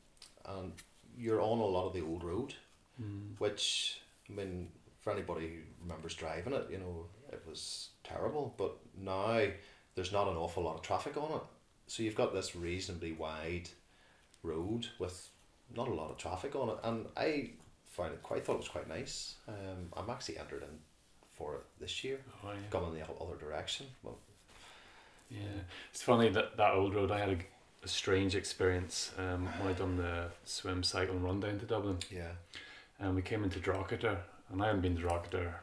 and you're on a lot of the old road, Mm. which I mean, for anybody who remembers driving it, you know, it was terrible. But now there's not an awful lot of traffic on it, so you've got this reasonably wide road with not a lot of traffic on it, and I found it quite thought it was quite nice. Um, I'm actually entered in for it this year, Oh, yeah. gone in the other direction. Well, Yeah, it's funny that that old road. I had a, a strange experience um, when I done the swim, cycle, and run down to Dublin. Yeah. And we came into Drogheda, and I hadn't been to Drogheda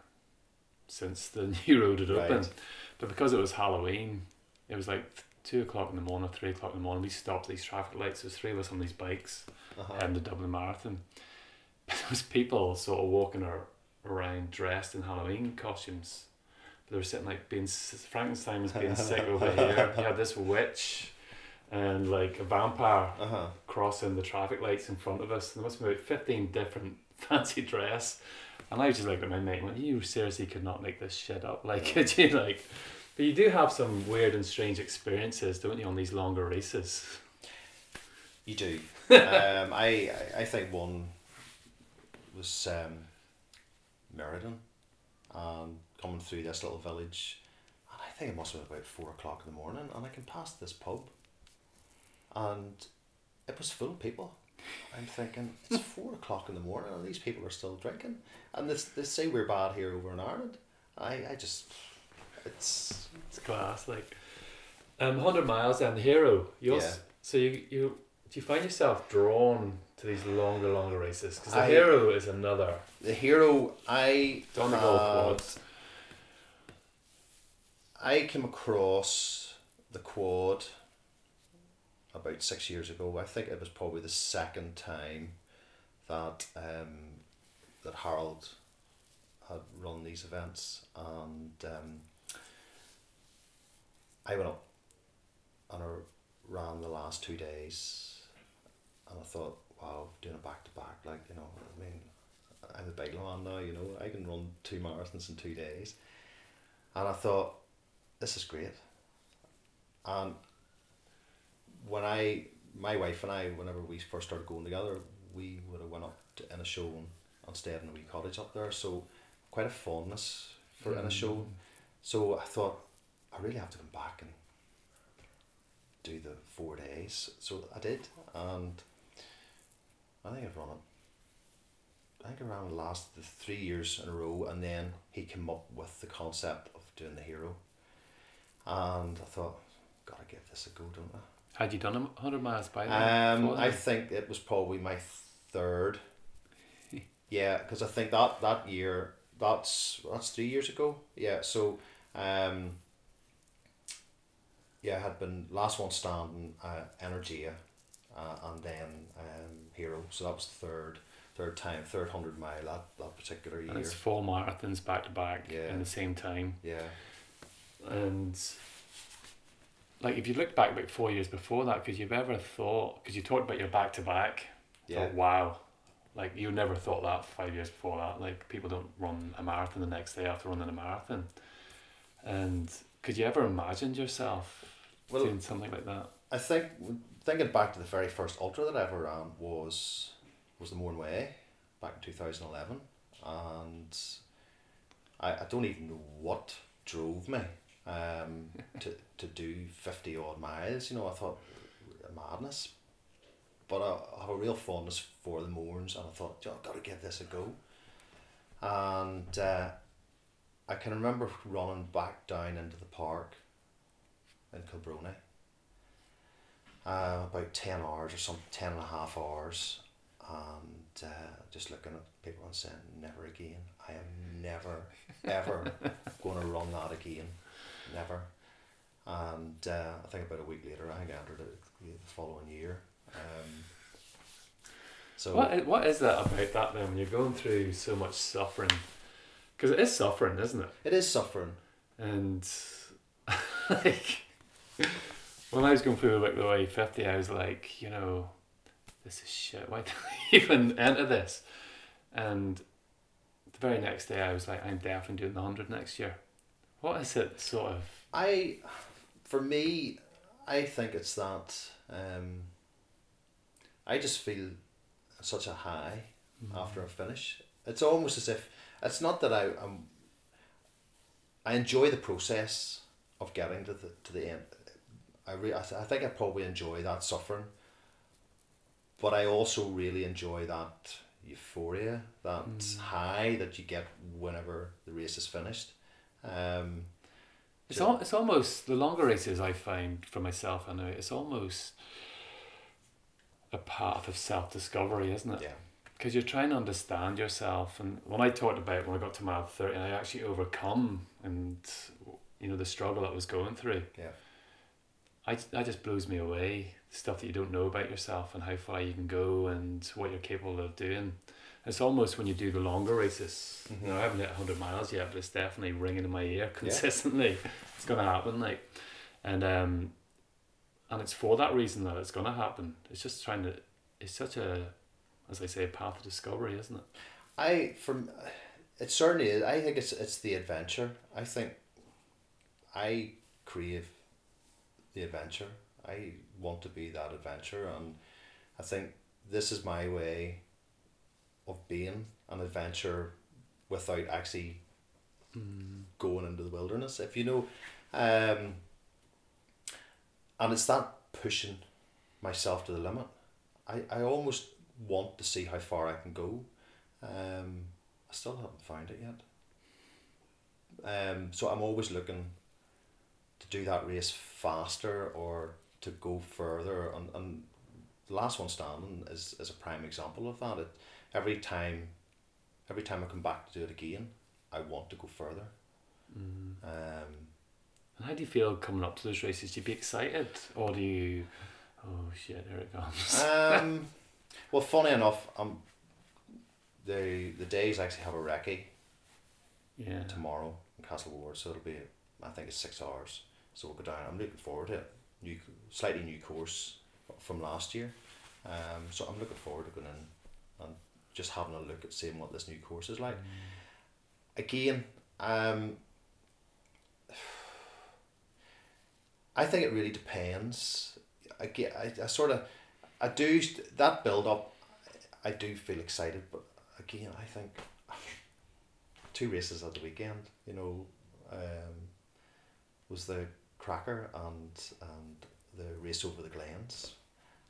since the new road had Right. opened. But because it was Halloween, it was like two o'clock in the morning, three o'clock in the morning. We stopped these traffic lights. There's three of us on these bikes Uh-huh. heading Dublin Marathon. But there was people sort of walking around dressed in Halloween costumes. But they were sitting like being Frankenstein was being sick over here. You had this witch and like a vampire Uh-huh. crossing the traffic lights in front of us. There must be about fifteen different fancy dress. And I was just like at my mate, going, you seriously could not make this shit up. Like could you like but you do have some weird and strange experiences, don't you, on these longer races? You do. um, I, I I think one was um, Meriden, and coming through this little village, and I think it must have been about four o'clock in the morning, and I can pass this pub, and it was full of people. I'm thinking it's four o'clock in the morning, and these people are still drinking, and this they say we're bad here over in Ireland. I I just it's It's class, like um hundred miles and hero. You Yeah. so you you do you find yourself drawn to these longer, longer races? Because the I- hero is another the hero I had- quads. I came across the quad about six years ago. I think it was probably the second time that um, that Harold had run these events, and um, I went up and I ran the last two days, and I thought, wow, doing it back to back, like you know, I mean, I'm a big man now, you know, I can run two marathons in two days, and I thought, this is great, and when I, my wife and I, whenever we first started going together, we would have went up to, Inishowen and, and stayed in a wee cottage up there, so quite a fondness for Inishowen. Mm. So I thought I really have to come back and do the four days. So I did, and I think I've run it. I think ran the last the three years in a row, and then he came up with the concept of doing the hero, and I thought, gotta give this a go, don't I? Had you done a hundred miles by then? Um, I think it was probably my third. yeah, because I think that that year that's that's three years ago. Yeah, so um. Yeah, I had been last one standing uh, Energia, uh, and then um, Hero. So that was the third third time, third hundred mile that, that particular year. and it's four marathons back to back Yeah. in the same time. Yeah, And like, if you look back about four years before that, because you've ever thought? Because you talked about your back to back. yeah. wow. Like you never thought that five years before that. Like people don't run a marathon the next day after running a marathon. And could you ever imagine yourself Well- doing something like that? I think thinking back to the very first ultra that I ever ran was was the Mourne Way back in two thousand eleven, and I, I don't even know what drove me um to, to do fifty odd miles. You know, I thought madness, but I, I have a real fondness for the Mournes, and I thought, "Yo, I've got to give this a go. And uh, I can remember running back down into the park in Kilbroney uh, about 10 hours or some 10 and a half hours and uh, just looking at people and saying never again I am never ever going to run that again never and uh, I think about a week later I think I entered it the following year um, so What is, what is that about that then when you're going through so much suffering? Because it is suffering, isn't it? it is suffering And like when I was going through like the way fifty, I was like, you know, this is shit. Why did I even enter this? And the very next day, I was like, I'm definitely doing the hundred next year. What is it sort of? I, for me, I think it's that um, I just feel such a high after I finish. It's almost as if it's not that I am. I enjoy the process of getting to the to the end. I re- I, th- I think I probably enjoy that suffering, but I also really enjoy that euphoria, that high that you get whenever the race is finished. Um, It's al- it's almost the longer races I find for myself. I know it's almost a path of self discovery, isn't it? Yeah. Because you're trying to understand yourself, and when I talked about when I got to mile thirty, I actually overcome and you know the struggle I was going through. Yeah. I that just blows me away. Stuff that you don't know about yourself and how far you can go and what you're capable of doing. It's almost when you do the longer races. You know, I haven't hit hundred miles yet, but it's definitely ringing in my ear consistently. it's gonna happen, like, and um, and it's for that reason that it's gonna happen. It's just trying to. It's such a, as I say, a path of discovery, isn't it? I from it certainly is. I think it's it's the adventure. I think I crave the adventure. I want to be that adventure, and I think this is my way of being an adventure without actually going into the wilderness. If you know, um, and it's that pushing myself to the limit. I, I almost want to see how far I can go. Um, I still haven't found it yet. Um, so I'm always looking to do that race faster or to go further. And, and the last one standing is, is a prime example of that. It, every time, every time I come back to do it again, I want to go further. Um, And how do you feel coming up to those races? Do you be excited, or do you? Oh shit! Here it comes. um, well, funny enough, um, the the days actually have a recce yeah. tomorrow in Castle Ward, so it'll be I think it's six hours. So we'll go down. I'm looking forward to it. New, slightly new course from last year. Um, so I'm looking forward to going in and just having a look at seeing what this new course is like. Again, um, I think it really depends. I get, I, I sort of, I do that build up. I do feel excited, but again, I think two races at the weekend. You know, um, was the cracker and and the race over the Glens,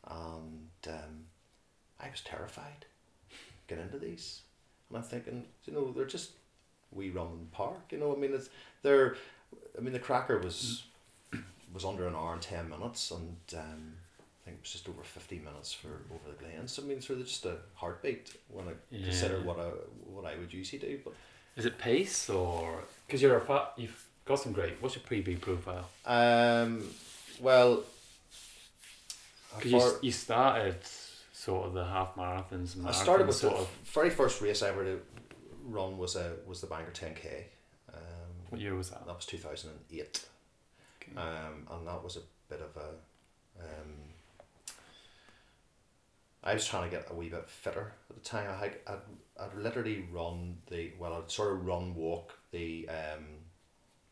and um, I was terrified get into these, and I'm thinking, you know, they're just we run in the park. You know, I mean, it's they're, I mean, the cracker was was under an hour and ten minutes, and um, I think it was just over fifty minutes for over the Glens. I mean, so they're just a heartbeat when I consider what I what I would usually do, but. Is it pace or because you're a fa- you've got some great. What's your pre-B profile? Um, well, Because you, you started sort of the half marathons. I started with sort the of. very first race I ever did run was a was the Bangor ten k. Um, What year was that? that was two thousand and eight, Okay. um, and that was a bit of a. Um, I was trying to get a wee bit fitter at the time. I had I'd, I'd literally run the well I'd sort of run walk the um,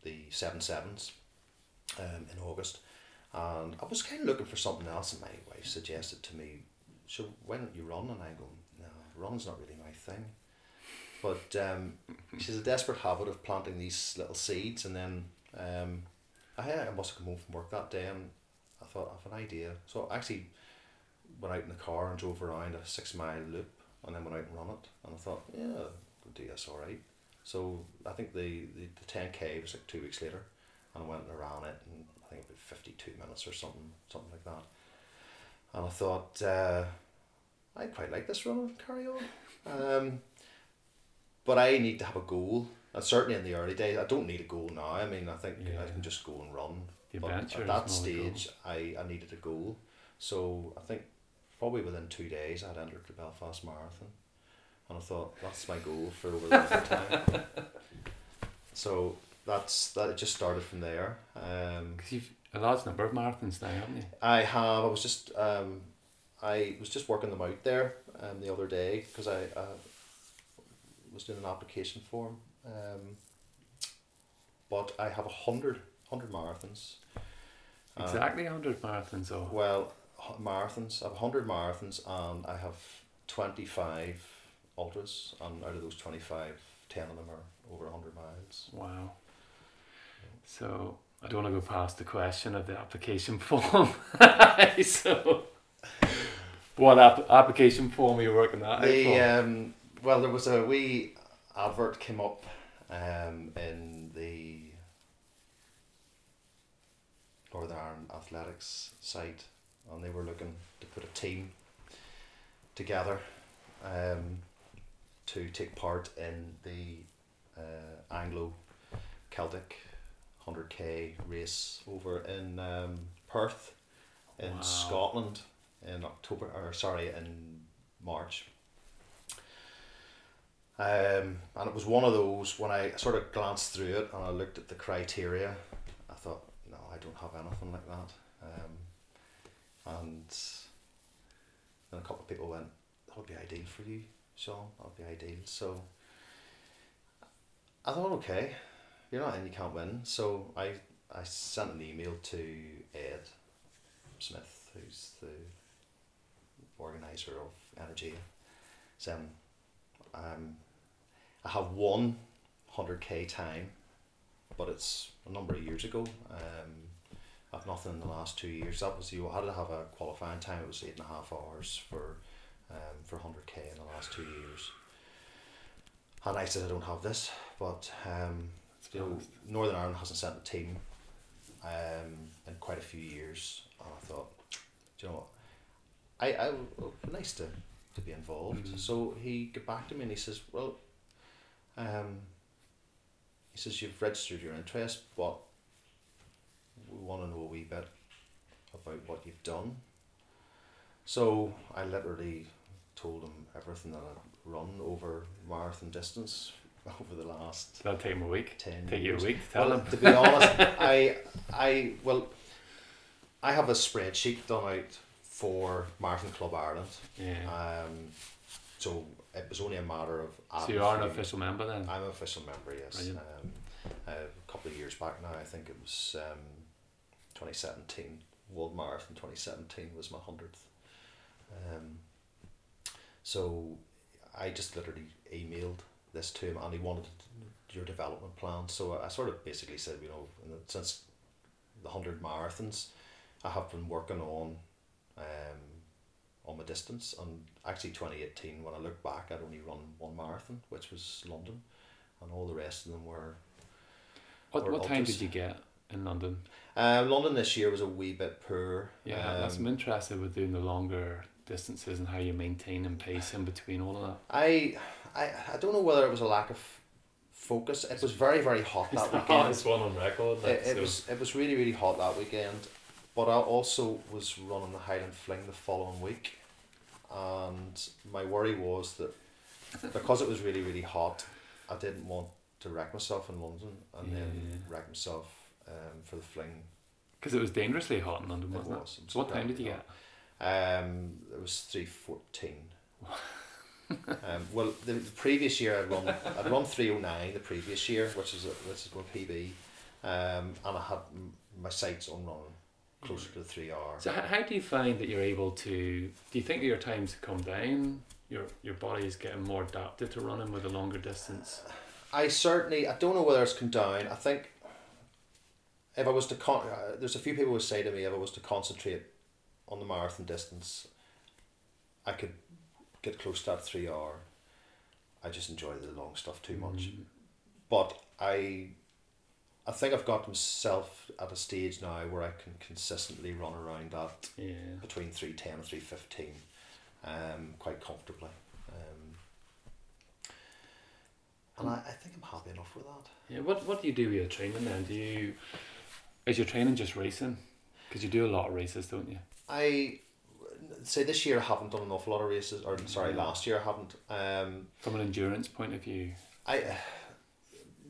the seven sevens, um, in August, and I was kind of looking for something else, and my wife suggested to me, "So why don't you run?" And I go, "No, running's not really my thing." But um, she's a desperate habit of planting these little seeds, and then um, I, I must have come home from work that day, and I thought I have an idea. So I actually went out in the car and drove around a six mile loop, and then went out and run it, and I thought, yeah, I'll do all right. So I think the the the ten k was like two weeks later, and I went and ran it, and I think about fifty two minutes or something, something like that. And I thought, uh, I quite like this run carry on. Um, but I need to have a goal. And certainly in the early days, I don't need a goal now. I mean, I think I can just go and run. The But at that stage, I, I needed a goal. So I think probably within two days, I'd entered the Belfast Marathon. And I thought, that's my goal for over the time. So that's that. It just started from there. Um, Because you've a large number of marathons now, haven't you? I have. I was just um, I was just working them out there um, the other day because I uh, was doing an application form. Um, but I have a hundred hundred marathons. Uh, Exactly, hundred marathons or Well, marathons. I have hundred marathons and I have twenty five ultras, and out of those 25, 10 of them are over hundred miles. wow. So I don't want to go past the question of the application form. so, what app- application form are you working out The um, well, there was a wee advert came up um, in the Northern Ireland athletics site, and they were looking to put a team together um, to take part in the uh, Anglo Celtic 100k race over in um, Perth in Wow. Scotland in October or sorry in March. Um, and it was one of those when I sort of glanced through it and I looked at the criteria, I thought, no, I don't have anything like that. Um, and then a couple of people went, that would be ideal for you, Sean. That would be ideal. So I thought, okay, you're not in, you can't win. So I, I sent an email to Ed Smith, who's the organizer of Energy, saying, um, I have one 100k time, but it's a number of years ago. Um, I've nothing in the last two years. That was you had to have a qualifying time. It was eight and a half hours for um, for 100k in the last two years. And I said I don't have this, but um, you know, Northern Ireland hasn't sent a team um, in quite a few years, and I thought, do you know what, I I well, nice to to be involved. Mhm. So he got back to me and he says, well, um, he says you've registered your interest, but we want to know a wee bit about what you've done. So I literally told him everything that I'd run over marathon distance over the last That'll take him a week. ten Take you a week to tell Well, him. to be honest, I I well, I have a spreadsheet done out for Marathon Club Ireland. Yeah. Um, so it was only a matter of. so you are an official member then? I'm an official member, yes. Brilliant. Um, a couple of years back now, I think it was um, 2017. World Marathon 2017 was my 100th. Um, so I just literally emailed this to him and he wanted your development plan. So I sort of basically said, you know, since the 100 marathons, I have been working on um, on my distance. And actually 2018 when I look back I'd only run one marathon which was London. And all the rest of them were what or what time did you get in London? uh, London this year was a wee bit poor. Yeah, that's I'm um, interested with doing the longer distances and how you maintain and pace in between all of that. I, I I don't know whether it was a lack of focus. It was very very hot It's that the weekend. hottest one on record. Like, it, it so- was it was really really hot that weekend but I also was running the Highland Fling the following week and my worry was that because it was really really hot I didn't want to wreck myself in London and then Yeah. wreck myself um, for the fling Because it was dangerously hot in London, It wasn't it? was. It was what time did you incredibly get? Um, it was three fourteen. um, well, the, the previous year I'd run I'd run three oh nine the previous year, which is a, which is my PB, um, and I had m- my sights on running closer to the three hour. So how, how do you find that you're able to? Do you think that your times come down? Your your body is getting more adapted to running with a longer distance. I certainly I don't know whether it's come down. I think if I was to con, uh, there's a few people who say to me if I was to concentrate on the marathon distance, I could get close to that three hour. I just enjoy the long stuff too much. Mm. but I I think I've got myself at a stage now where I can consistently run around that Yeah. between three ten and three fifteen, um, quite comfortably. Um, and I, I think I'm happy enough with that. Yeah. What What do you do with your training then? Do you is your training just racing? Because you do a lot of races, don't you? I say this year I haven't done an awful lot of races, or sorry, last year I haven't. Um, From an endurance point of view. I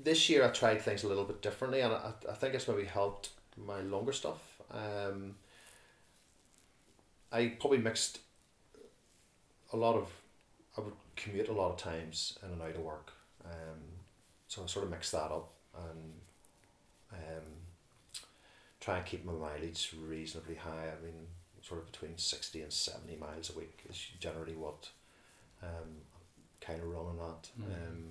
this year I tried things a little bit differently, and I, I think it's maybe helped my longer stuff. Um, I probably mixed a lot of. I would commute a lot of times in and out of work, um, so I sort of mixed that up and um, try and keep my mileage reasonably high. I mean, sort of between sixty and seventy miles a week is generally what um, kind of running at. Mm. Um,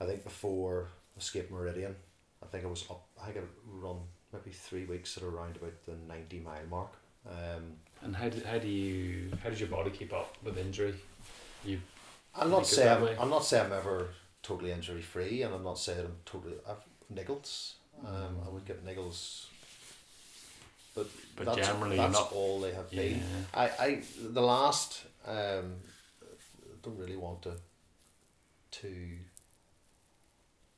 I think before Escape Meriden, I think I was up. I think I run maybe three weeks at around about the ninety mile mark. Um, And how do, how do you how does your body keep up with injury? You I'm not saying I'm. I'm not saying I'm ever totally injury free, and I'm not saying I'm totally. I've niggles. Um, I would get niggles but, But that's, generally that's not- all they have been. Yeah. I, I the last um, don't really want to to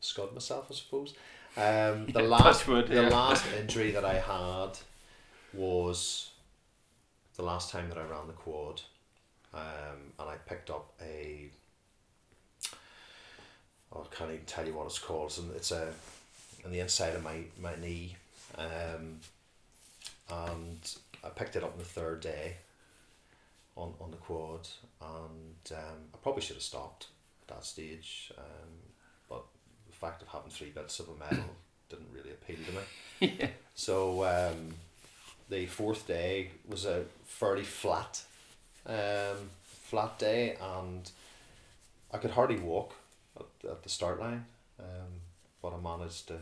scud myself, I suppose. Um, the Yeah, last wood, the last injury that I had was the last time that I ran the quad, um, and I picked up a. Oh, I can't even tell you what it's called. It's, it's a on the inside of my my knee, um, and I picked it up on the third day. On on the quad, and um, I probably should have stopped at that stage, um, fact of having three bits of a medal didn't really appeal to me. yeah. So um, the fourth day was a fairly flat, um, flat day, and I could hardly walk at, at the start line. Um, but I managed to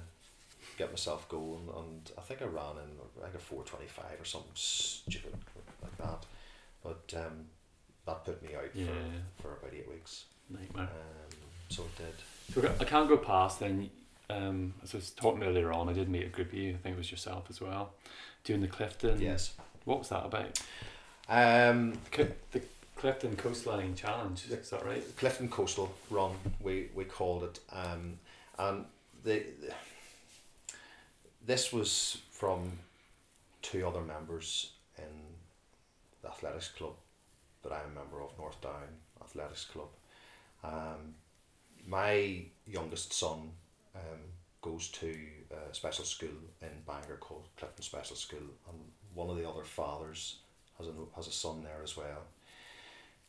get myself going, and I think I ran in like a four twenty five or something stupid like that. But um, that put me out Yeah. for, for about eight weeks. Nightmare. Um, so it did. So I can't go past then. Um, as I was talking earlier on, I did meet a group of you. I think it was yourself as well, doing the Clifton. Yes. What was that about? Um, The Clifton Coastline Challenge. Is that right? Clifton Coastal Run, we, we called it. Um, and the, the this was from two other members in the athletics club that I'm a member of, North Down Athletics Club. Um, my youngest son um, goes to a special school in Bangor called Clifton Special School, and one of the other fathers has a has a son there as well.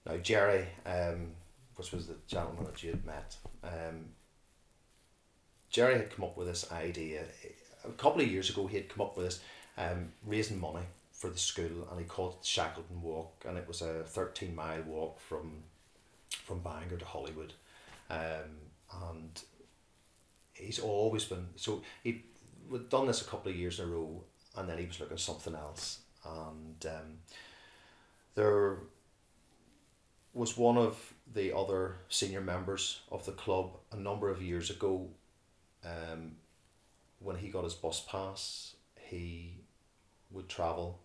Now Jerry, um, which was the gentleman that you had met, um, Jerry had come up with this idea a couple of years ago. He had come up with this um, raising money for the school, and he called it Shackleton Walk, and it was a thirteen mile walk from from Bangor to Holywood, um, and he's always been so he we'd done this a couple of years in a row, and then he was looking at something else, and um, there was one of the other senior members of the club a number of years ago. Um, when he got his bus pass, he would travel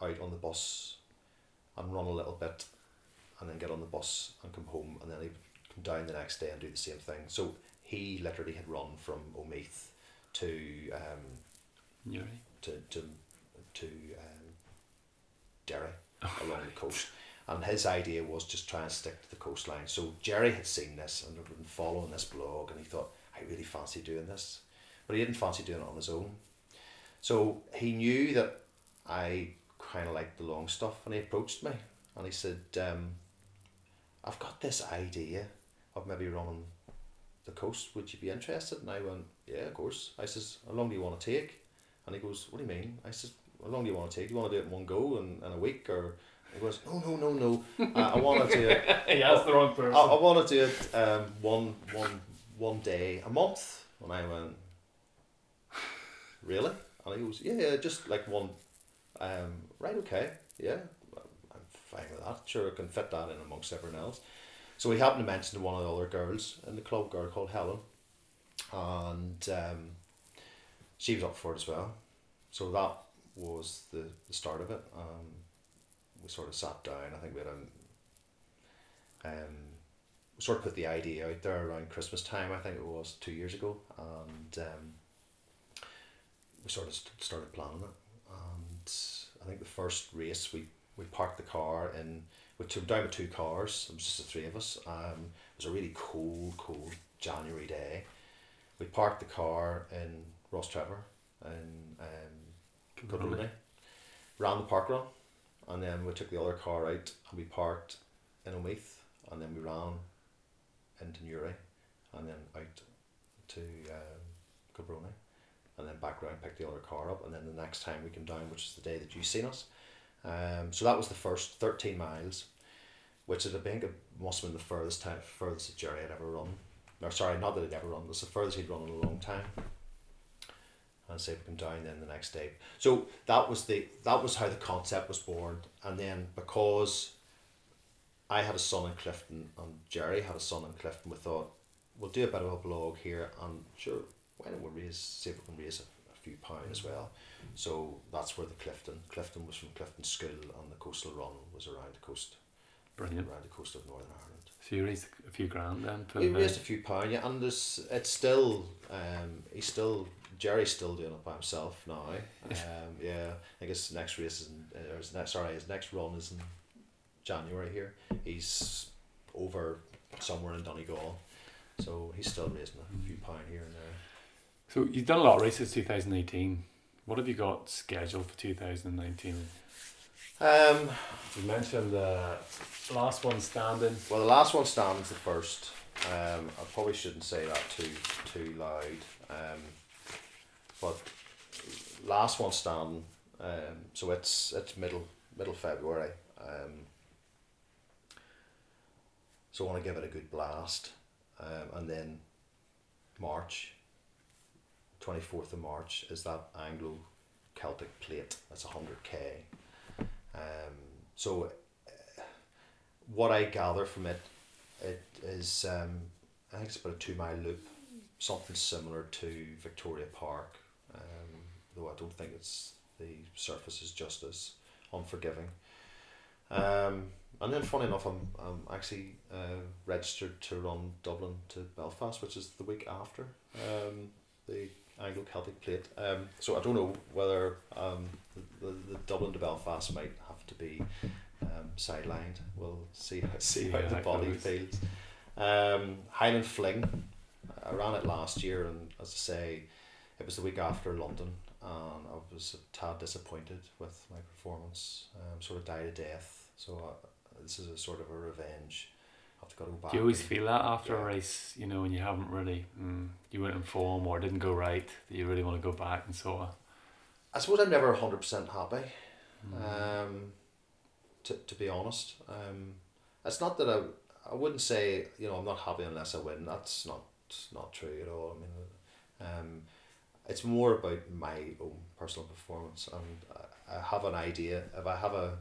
out on the bus and run a little bit, and then get on the bus and come home, and then he come down the next day and do the same thing. So he literally had run from Omeath to um, Newry. to to to um, Derry along the coast. And his idea was just try and stick to the coastline. So Jerry had seen this and had been following this blog, and he thought, I really fancy doing this, but he didn't fancy doing it on his own. So he knew that I kind of liked the long stuff, and he approached me, and he said, um, "I've got this idea of maybe running the coast. Would you be interested?" And I went, "Yeah, of course." I says, "How long do you want to take?" And he goes, "What do you mean?" I says, "How long do you want to take? Do you want to do it in one go in, in a week or?" He goes, "No, no, no, no. I, I want to do it. he asked the wrong person. I, I want to do it um, one, one, one day a month." And I went, "Really?" And he goes, "Yeah, yeah, just like one." Um, right, okay, yeah, I'm fine with that. Sure, I can fit that in amongst everyone else. So we happened to mention to one of the other girls in the club, girl called Helen, and um, she was up for it as well. So that was the, the start of it. Um, we sort of sat down. I think we had a um, sort of put the idea out there around Christmas time. I think it was two years ago, and um, we sort of st- started planning it. And I think the first race we we parked the car in. We took down with two cars. It was just the three of us. Um, it was a really cold, cold January day. We parked the car in Rostrevor in um, Kilbroney, ran the park run, and then we took the other car out and we parked in Omeath, and then we ran into Newry, and then out to um, Kilbroney, and then back round, picked the other car up, and then the next time we came down, which is the day that you seen us. Um, so that was the first 13 miles, which is, I think it must have been the furthest time, furthest that Jerry had ever run. No, sorry, not that he'd ever run, it was the furthest he'd run in a long time. And say we come down then the next day. So that was the that was how the concept was born. And then because I had a son in Clifton and Jerry had a son in Clifton, we thought we'll do a bit of a blog here and sure, why don't we raise see if we can raise a, a few pound as well. So that's where the Clifton Clifton was from Clifton School, and the coastal run was around the coast, Brilliant. around the coast of Northern Ireland. So you raised a few grand then. We raised a few pound, yeah, and there's it's still um he's still Jerry's still doing it by himself now. Um, yeah, I think his next race is in, uh, or his next sorry his next run is in January here. He's over somewhere in Donegal, so he's still raising a few pound here and there. So you've done a lot of races 2018. What have you got scheduled for 2019? Um, You mentioned the last one standing. well, the last one stands the first. Um, I probably shouldn't say that too too loud. Um, but last one standing. Um, so it's it's middle middle February. Um, so I want to give it a good blast, um, and then March. Twenty fourth of March is that Anglo Celtic plate. That's hundred k. Um, so what I gather from it, it is um, I think it's about a two mile loop, something similar to Victoria Park, um, though I don't think it's the surface is just as unforgiving. Um, and then, funny enough, I'm, I'm actually uh, registered to run Dublin to Belfast, which is the week after um, the Anglo Celtic Plate. Um, so I don't know whether um, the, the, the Dublin to Belfast might have to be um, sidelined. We'll see how, see how Yeah, the body goes. feels. Um, Highland Fling, I ran it last year, and as I say, it was the week after London, and I was a tad disappointed with my performance. Um, sort of died a death. So uh, this is a sort of a revenge. I've got to go back. Do you always and- feel that after a race, you know, when you haven't really, mm, you weren't in form or it didn't go right, that you really want to go back and sort of. I suppose I'm never hundred percent happy. Mm. Um, to, to be honest, um, it's not that I I wouldn't say you know I'm not happy unless I win. That's not not true at all. I mean, um, it's more about my own personal performance, and I, I have an idea. If I have a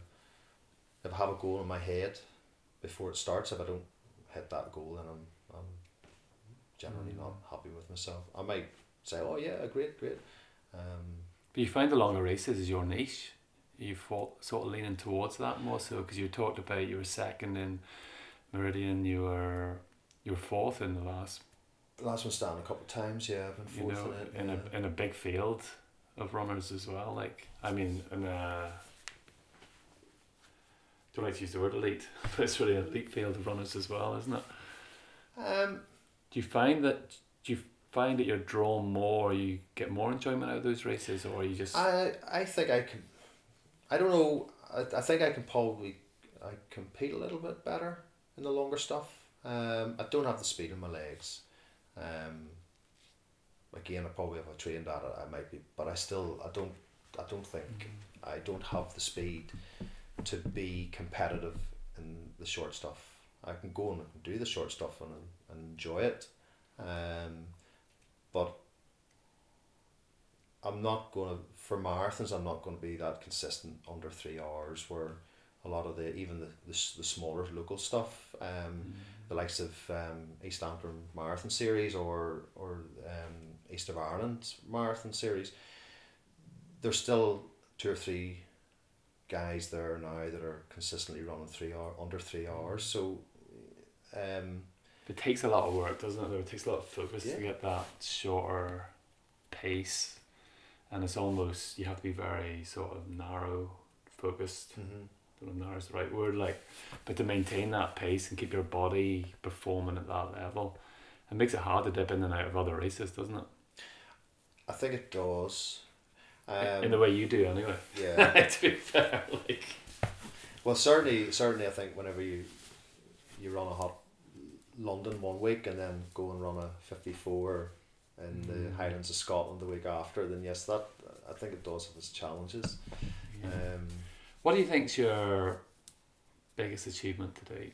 if I have a goal in my head before it starts, if I don't hit that goal, then I'm I'm generally not happy with myself. I might say, oh yeah, great, great. Um, But you find the longer races is your niche. You fought sort of leaning towards that more so because you talked about you were second in Meriden, you were you were fourth in the last, last one stand a couple of times. Yeah, I've been you know, in it. in yeah. a in a big field of runners as well. Like I mean, in a don't like to use the word elite, but it's really an elite field of runners as well, isn't it? Um, Do you find that do you find that you're drawn more, you get more enjoyment out of those races, or you just I I think I can. I don't know. I, I think I can probably I compete a little bit better in the longer stuff. Um, I don't have the speed in my legs. Um, again, I probably have I trained at it, I might be, but I still I don't I don't think I don't have the speed to be competitive in the short stuff. I can go and do the short stuff and, and enjoy it, um, but I'm not going to for marathons. I'm not going to be that consistent under three hours. Where a lot of the even the the, the smaller local stuff, um, the likes of um, East Antrim Marathon Series or or um, East of Ireland Marathon Series, there's still two or three guys there now that are consistently running three hour under three hours. So, um, It takes a lot of work, doesn't it? It takes a lot of focus Yeah. to get that shorter pace, and it's almost you have to be very sort of narrow focused. I don't know if narrow is the right word, like, but to maintain that pace and keep your body performing at that level, it makes it hard to dip in and out of other races, doesn't it? I think it does. Um, in the way you do, anyway. yeah. to be fair, like, Well, certainly, certainly, I think whenever you you run a hot London one week and then go and run a fifty four in the mm. Highlands of Scotland the week after, then yes, that I think it does have its challenges. Yeah. Um, what do you think's your biggest achievement today?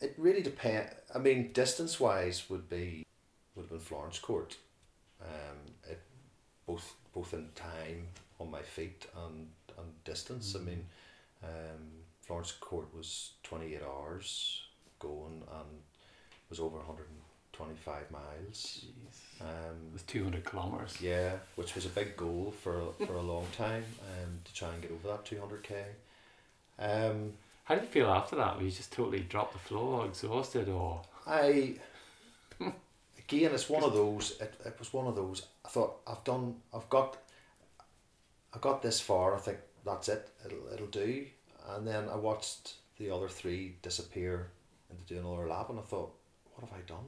It really depends. I mean, distance wise would be would have been Florence Court. Um, it both both in time on my feet and and distance. Mm. I mean, um, Florence Court was twenty eight hours going and was over hundred 25 miles. Um, With 200 kilometres. Yeah, which was a big goal for, for a long time um, to try and get over that 200k. Um, How did you feel after that? Were you just totally dropped the floor, exhausted, or? I. Again, it's one of those. It, it was one of those. I thought I've done. I've got. I got this far. I think that's it. It'll it'll do. And then I watched the other three disappear into doing another lap, and I thought, what have I done?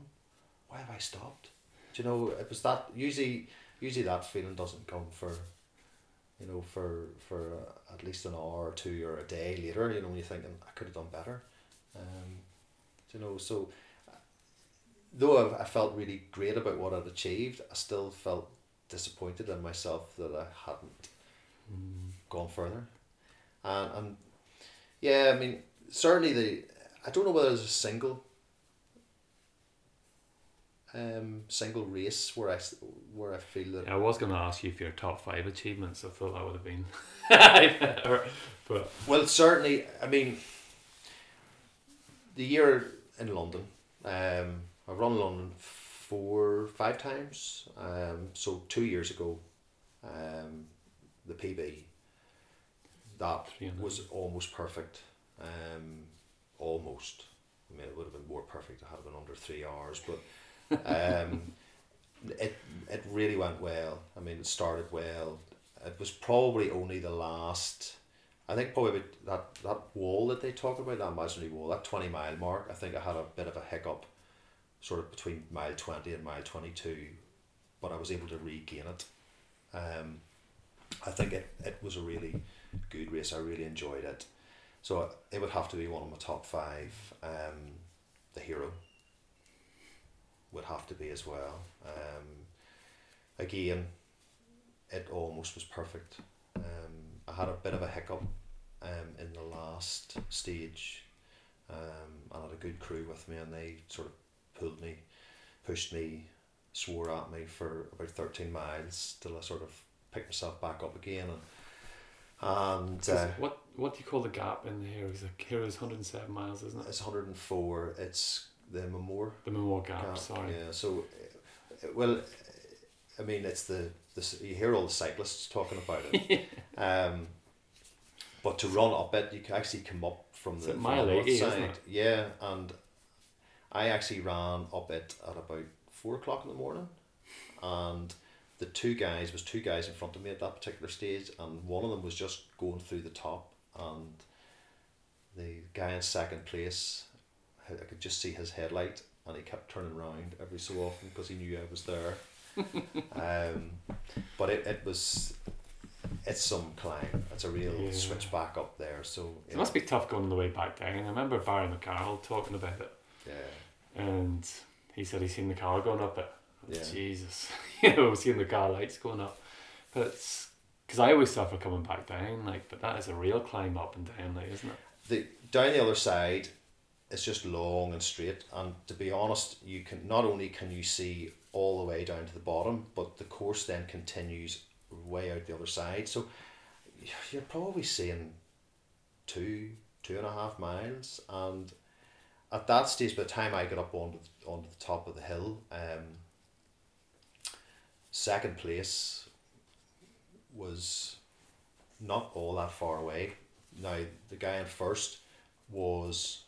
Why have I stopped? Do you know? It was that usually. Usually that feeling doesn't come for. You know, for for uh, at least an hour or two or a day later, you know, when you're thinking I could have done better. Um, do you know, so though I, I felt really great about what I'd achieved, I still felt disappointed in myself that I hadn't gone further. And, and yeah, I mean, certainly the, I don't know whether there's a single um, single race where I, where I feel that I was going to ask you for your top five achievements. I thought that would have been, but Well, certainly. I mean, the year in London, um, I've run London four, five times. Um, so two years ago, um, the PB, that was almost perfect. Um, almost. I mean, it would have been more perfect. It had been under three hours, but um, it it really went well. I mean, it started well. It was probably only the last. I think probably that that wall that they talk about, that imaginary wall, that twenty mile mark. I think I had a bit of a hiccup, sort of between mile twenty and mile twenty two, but I was able to regain it. Um, I think it, it was a really good race. I really enjoyed it. So it would have to be one of my top five. Um, the hero would have to be as well. Um, again, it almost was perfect. Um, I had a bit of a hiccup um, in the last stage. Um, I had a good crew with me, and they sort of pulled me, pushed me, swore at me for about 13 miles till I sort of picked myself back up again. And, and uh, what what do you call the gap in the Heroes? The Heroes 107 miles, isn't it? it's 104, it's the Memore The Memorial Gap. Gap, sorry. Yeah, so, uh, well, I mean, it's the, the you hear all the cyclists talking about it. um, but to run up it, you can actually come up from It's the, from mile the north 80, isn't side. Yeah, and I actually ran up it at about four o'clock in the morning, and the two guys was two guys in front of me at that particular stage, and one of them was just going through the top, and the guy in second place, I could just see his headlight, and he kept turning around every so often because he knew I was there. um, but it, it was, it's some climb. It's a real Yeah. switchback up there. So It must be tough going on the way back down. I remember Barry McCarroll talking about it, Yeah, and he said he's seen the car going up it. Yeah. Jesus, you know, seeing the car lights going up. But it's because I always suffer coming back down, like, but that is a real climb up and down, like, isn't it? the down the other side, it's just long and straight. And to be honest, you can not only can you see all the way down to the bottom, but the course then continues way out the other side. So you're probably seeing two two and a half miles, and at that stage, by the time I got up onto the, onto the top of the hill, um, second place was not all that far away. Now the guy in first was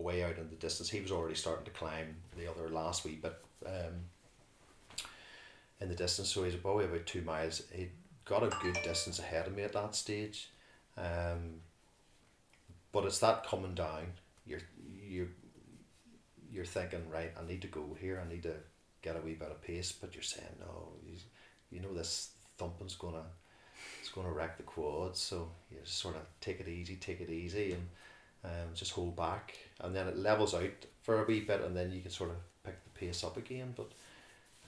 away out in the distance. He was already starting to climb the other last wee bit um, in the distance, so he's probably about two miles. He got a good distance ahead of me at that stage. Um, but it's that coming down. You're you're you're thinking right. I need to go here. I need to get a wee bit of pace. But you're saying no. You, you know this thumping's gonna it's gonna wreck the quads. So you just sort of take it easy, take it easy, and um, just hold back, and then it levels out for a wee bit, and then you can sort of pick the pace up again. But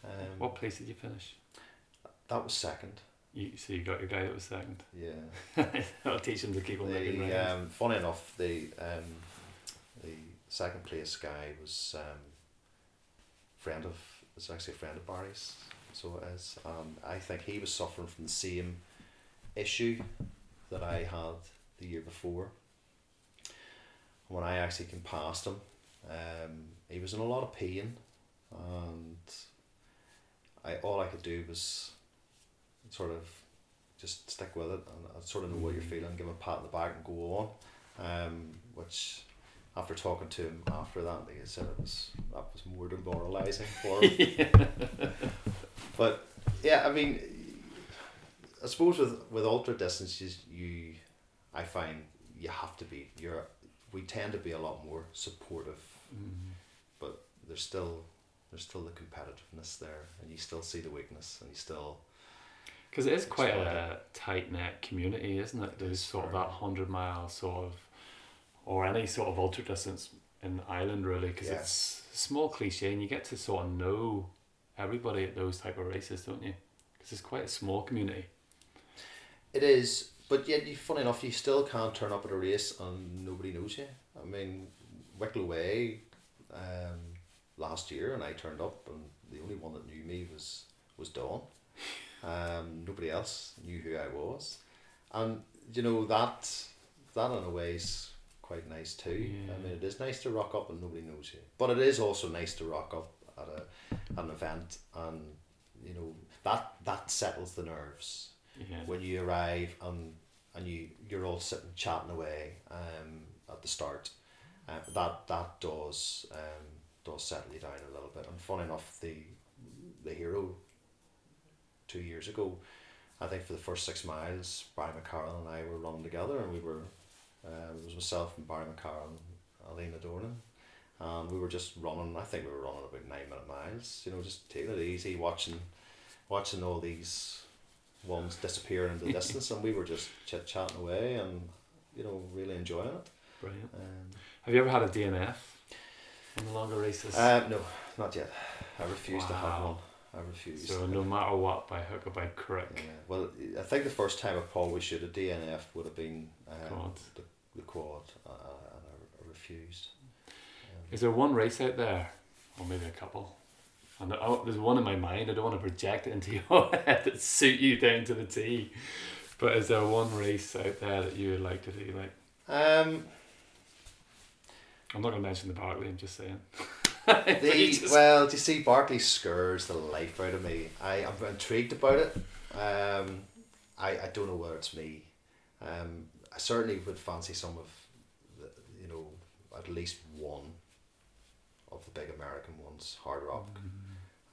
um, What place did you finish? that was second. You, so you got your guy that was second. Yeah. I'll teach him to keep on looking The, right. um, funny enough, the um, the second place guy was um, friend of it's actually a friend of Barry's, so it is. Um, I think he was suffering from the same issue that I had the year before. When I actually came past him, um, he was in a lot of pain, and I all I could do was sort of just stick with it and I sort of know what you're Mm. feeling, give him a pat on the back and go on. Um, which after talking to him after that, I said, it was that was more demoralising for him. But yeah, I mean, I suppose with with ultra distances, you, I find you have to be. You're we tend to be a lot more supportive, Mm. but there's still there's still the competitiveness there, and you still see the weakness, and you still Because it is quite a tight knit community, isn't it? There's sort of that hundred mile sort of, or any sort of ultra distance in Ireland really, because Yeah. it's a small cliche, and you get to sort of know everybody at those type of races, don't you? Because it's quite a small community. It is, but yet, you funny enough, you still can't turn up at a race and nobody knows you. I mean, Wicklow Way, um, last year, and I turned up, and the only one that knew me was was Dawn. Um, nobody else knew who I was, and you know that that in a way is quite nice too. Yeah. I mean, it is nice to rock up and nobody knows you, but it is also nice to rock up at a at an event and you know that that settles the nerves Yeah. when you arrive and and you you're all sitting chatting away um, at the start, uh, that that does um, does settle you down a little bit. And fun enough, the the hero two years ago, I think for the first six miles, Barry McCarroll and I were running together, and we were um, it was myself and Barry McCarroll and Alina Dornan. And we were just running. I think we were running about nine minute miles. You know, just taking it easy, watching, watching all these ones disappear into the distance, and we were just chit chatting away, and you know, really enjoying it. Brilliant. Um, Have you ever had a DNF on the longer races? uh, no, not yet. I refuse to have one. I refuse. so no matter what, by hook or by crook. Yeah, well, I think the first time I probably should have DNF would have been um. The, the quad, uh, and I, I refused. Um, Is there one race out there, or maybe a couple? And there's one in my mind. I don't want to project it into your head that suit you down to the T. But is there one race out there that you would like to do? Like, um, I'm not going to mention the Barkley. I'm just saying. the, just- well, do you see, Barkley scares the life out of me. I am intrigued about it. Um, I, I don't know whether it's me. Um, I certainly would fancy some of, the, you know, at least one of the big American ones. Hardrock,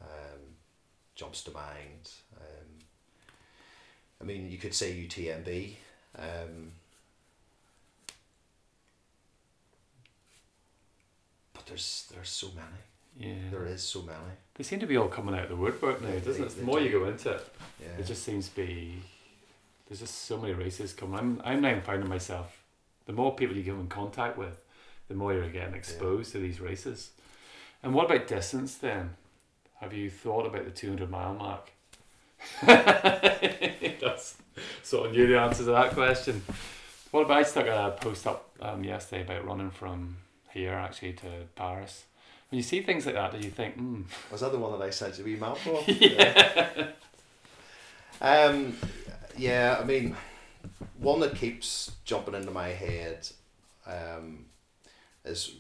um, jumps to mind. Um, I mean, you could say UTMB. Um, but there's there's so many. yeah. There is so many. They seem to be all coming out of the woodwork now, They- doesn't they- it? The more you go into it, Yeah. it just seems to be. There's just so many races coming. I'm I'm now finding myself. The more people you come in contact with, the more you're getting exposed to these races. And what about distance then? Have you thought about the 200 mile mark? That's sort of knew the answer to that question. What about I stuck a post up um, yesterday about running from here actually to Paris. When you see things like that, do you think, hmm, Was that the one that I sent you a wee map of? yeah. Um, yeah, I mean, one that keeps jumping into my head um, is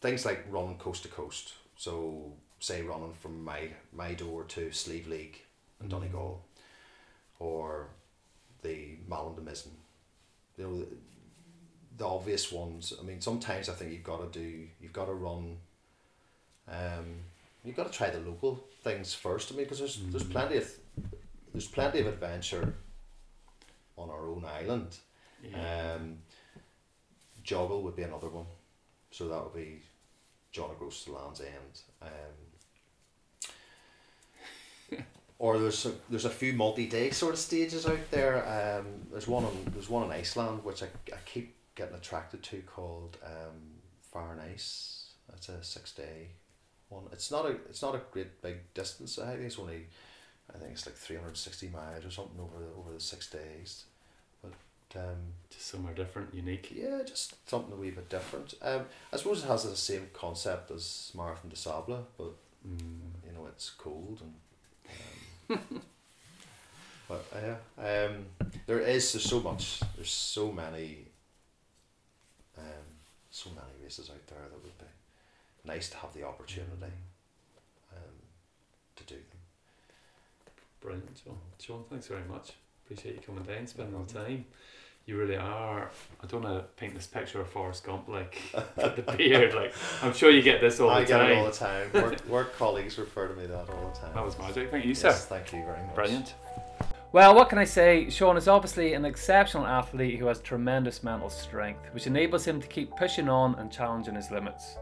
things like running coast to coast. So, say running from my my door to Slieve League in Donegal, or the Malin to Mizen. You know, the, the obvious ones. I mean, sometimes I think you've got to do, you've got to run. Um, you've got to try the local things first. I mean, because there's there's plenty of there's plenty of adventure on our own island. yeah. Um, JOGLE would be another one. So that would be John O'Groats to Land's End. Um, or there's a, there's a few multi-day sort of stages out there. Um, there's one on there's one in Iceland which I, I keep getting attracted to called um, Fire and Ice. That's a six day one. It's not a it's not a great big distance. I think it's only I think it's like three hundred sixty miles or something over the over the six days. But um, Just somewhere different, unique. yeah, just something a wee bit different. Um, I suppose it has the same concept as Marathon des Sables, but Mm. you know it's cold and. but yeah, um, there is there's so much. There's so many. Um, so many races out there that would be nice to have the opportunity. Um, to do them. Brilliant, John. John, thanks very much. Appreciate you coming down, spending the time. You really are. I don't want to paint this picture of Forrest Gump, like the beard. Like I'm sure you get this all I the time. I get it all the time. Work, work colleagues refer to me that all the time. That was magic. Thank you, yes, sir. Thank you very much. Brilliant. Well, what can I say? Sean is obviously an exceptional athlete who has tremendous mental strength, which enables him to keep pushing on and challenging his limits.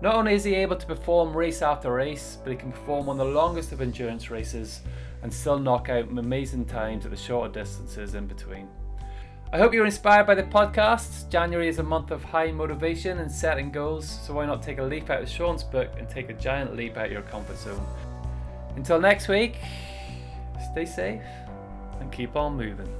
Not only is he able to perform race after race, but he can perform on the longest of endurance races and still knock out amazing times at the shorter distances in between. I hope you're inspired by the podcast. January is a month of high motivation and setting goals, so why not take a leap out of Sean's book and take a giant leap out of your comfort zone? Until next week, stay safe and keep on moving.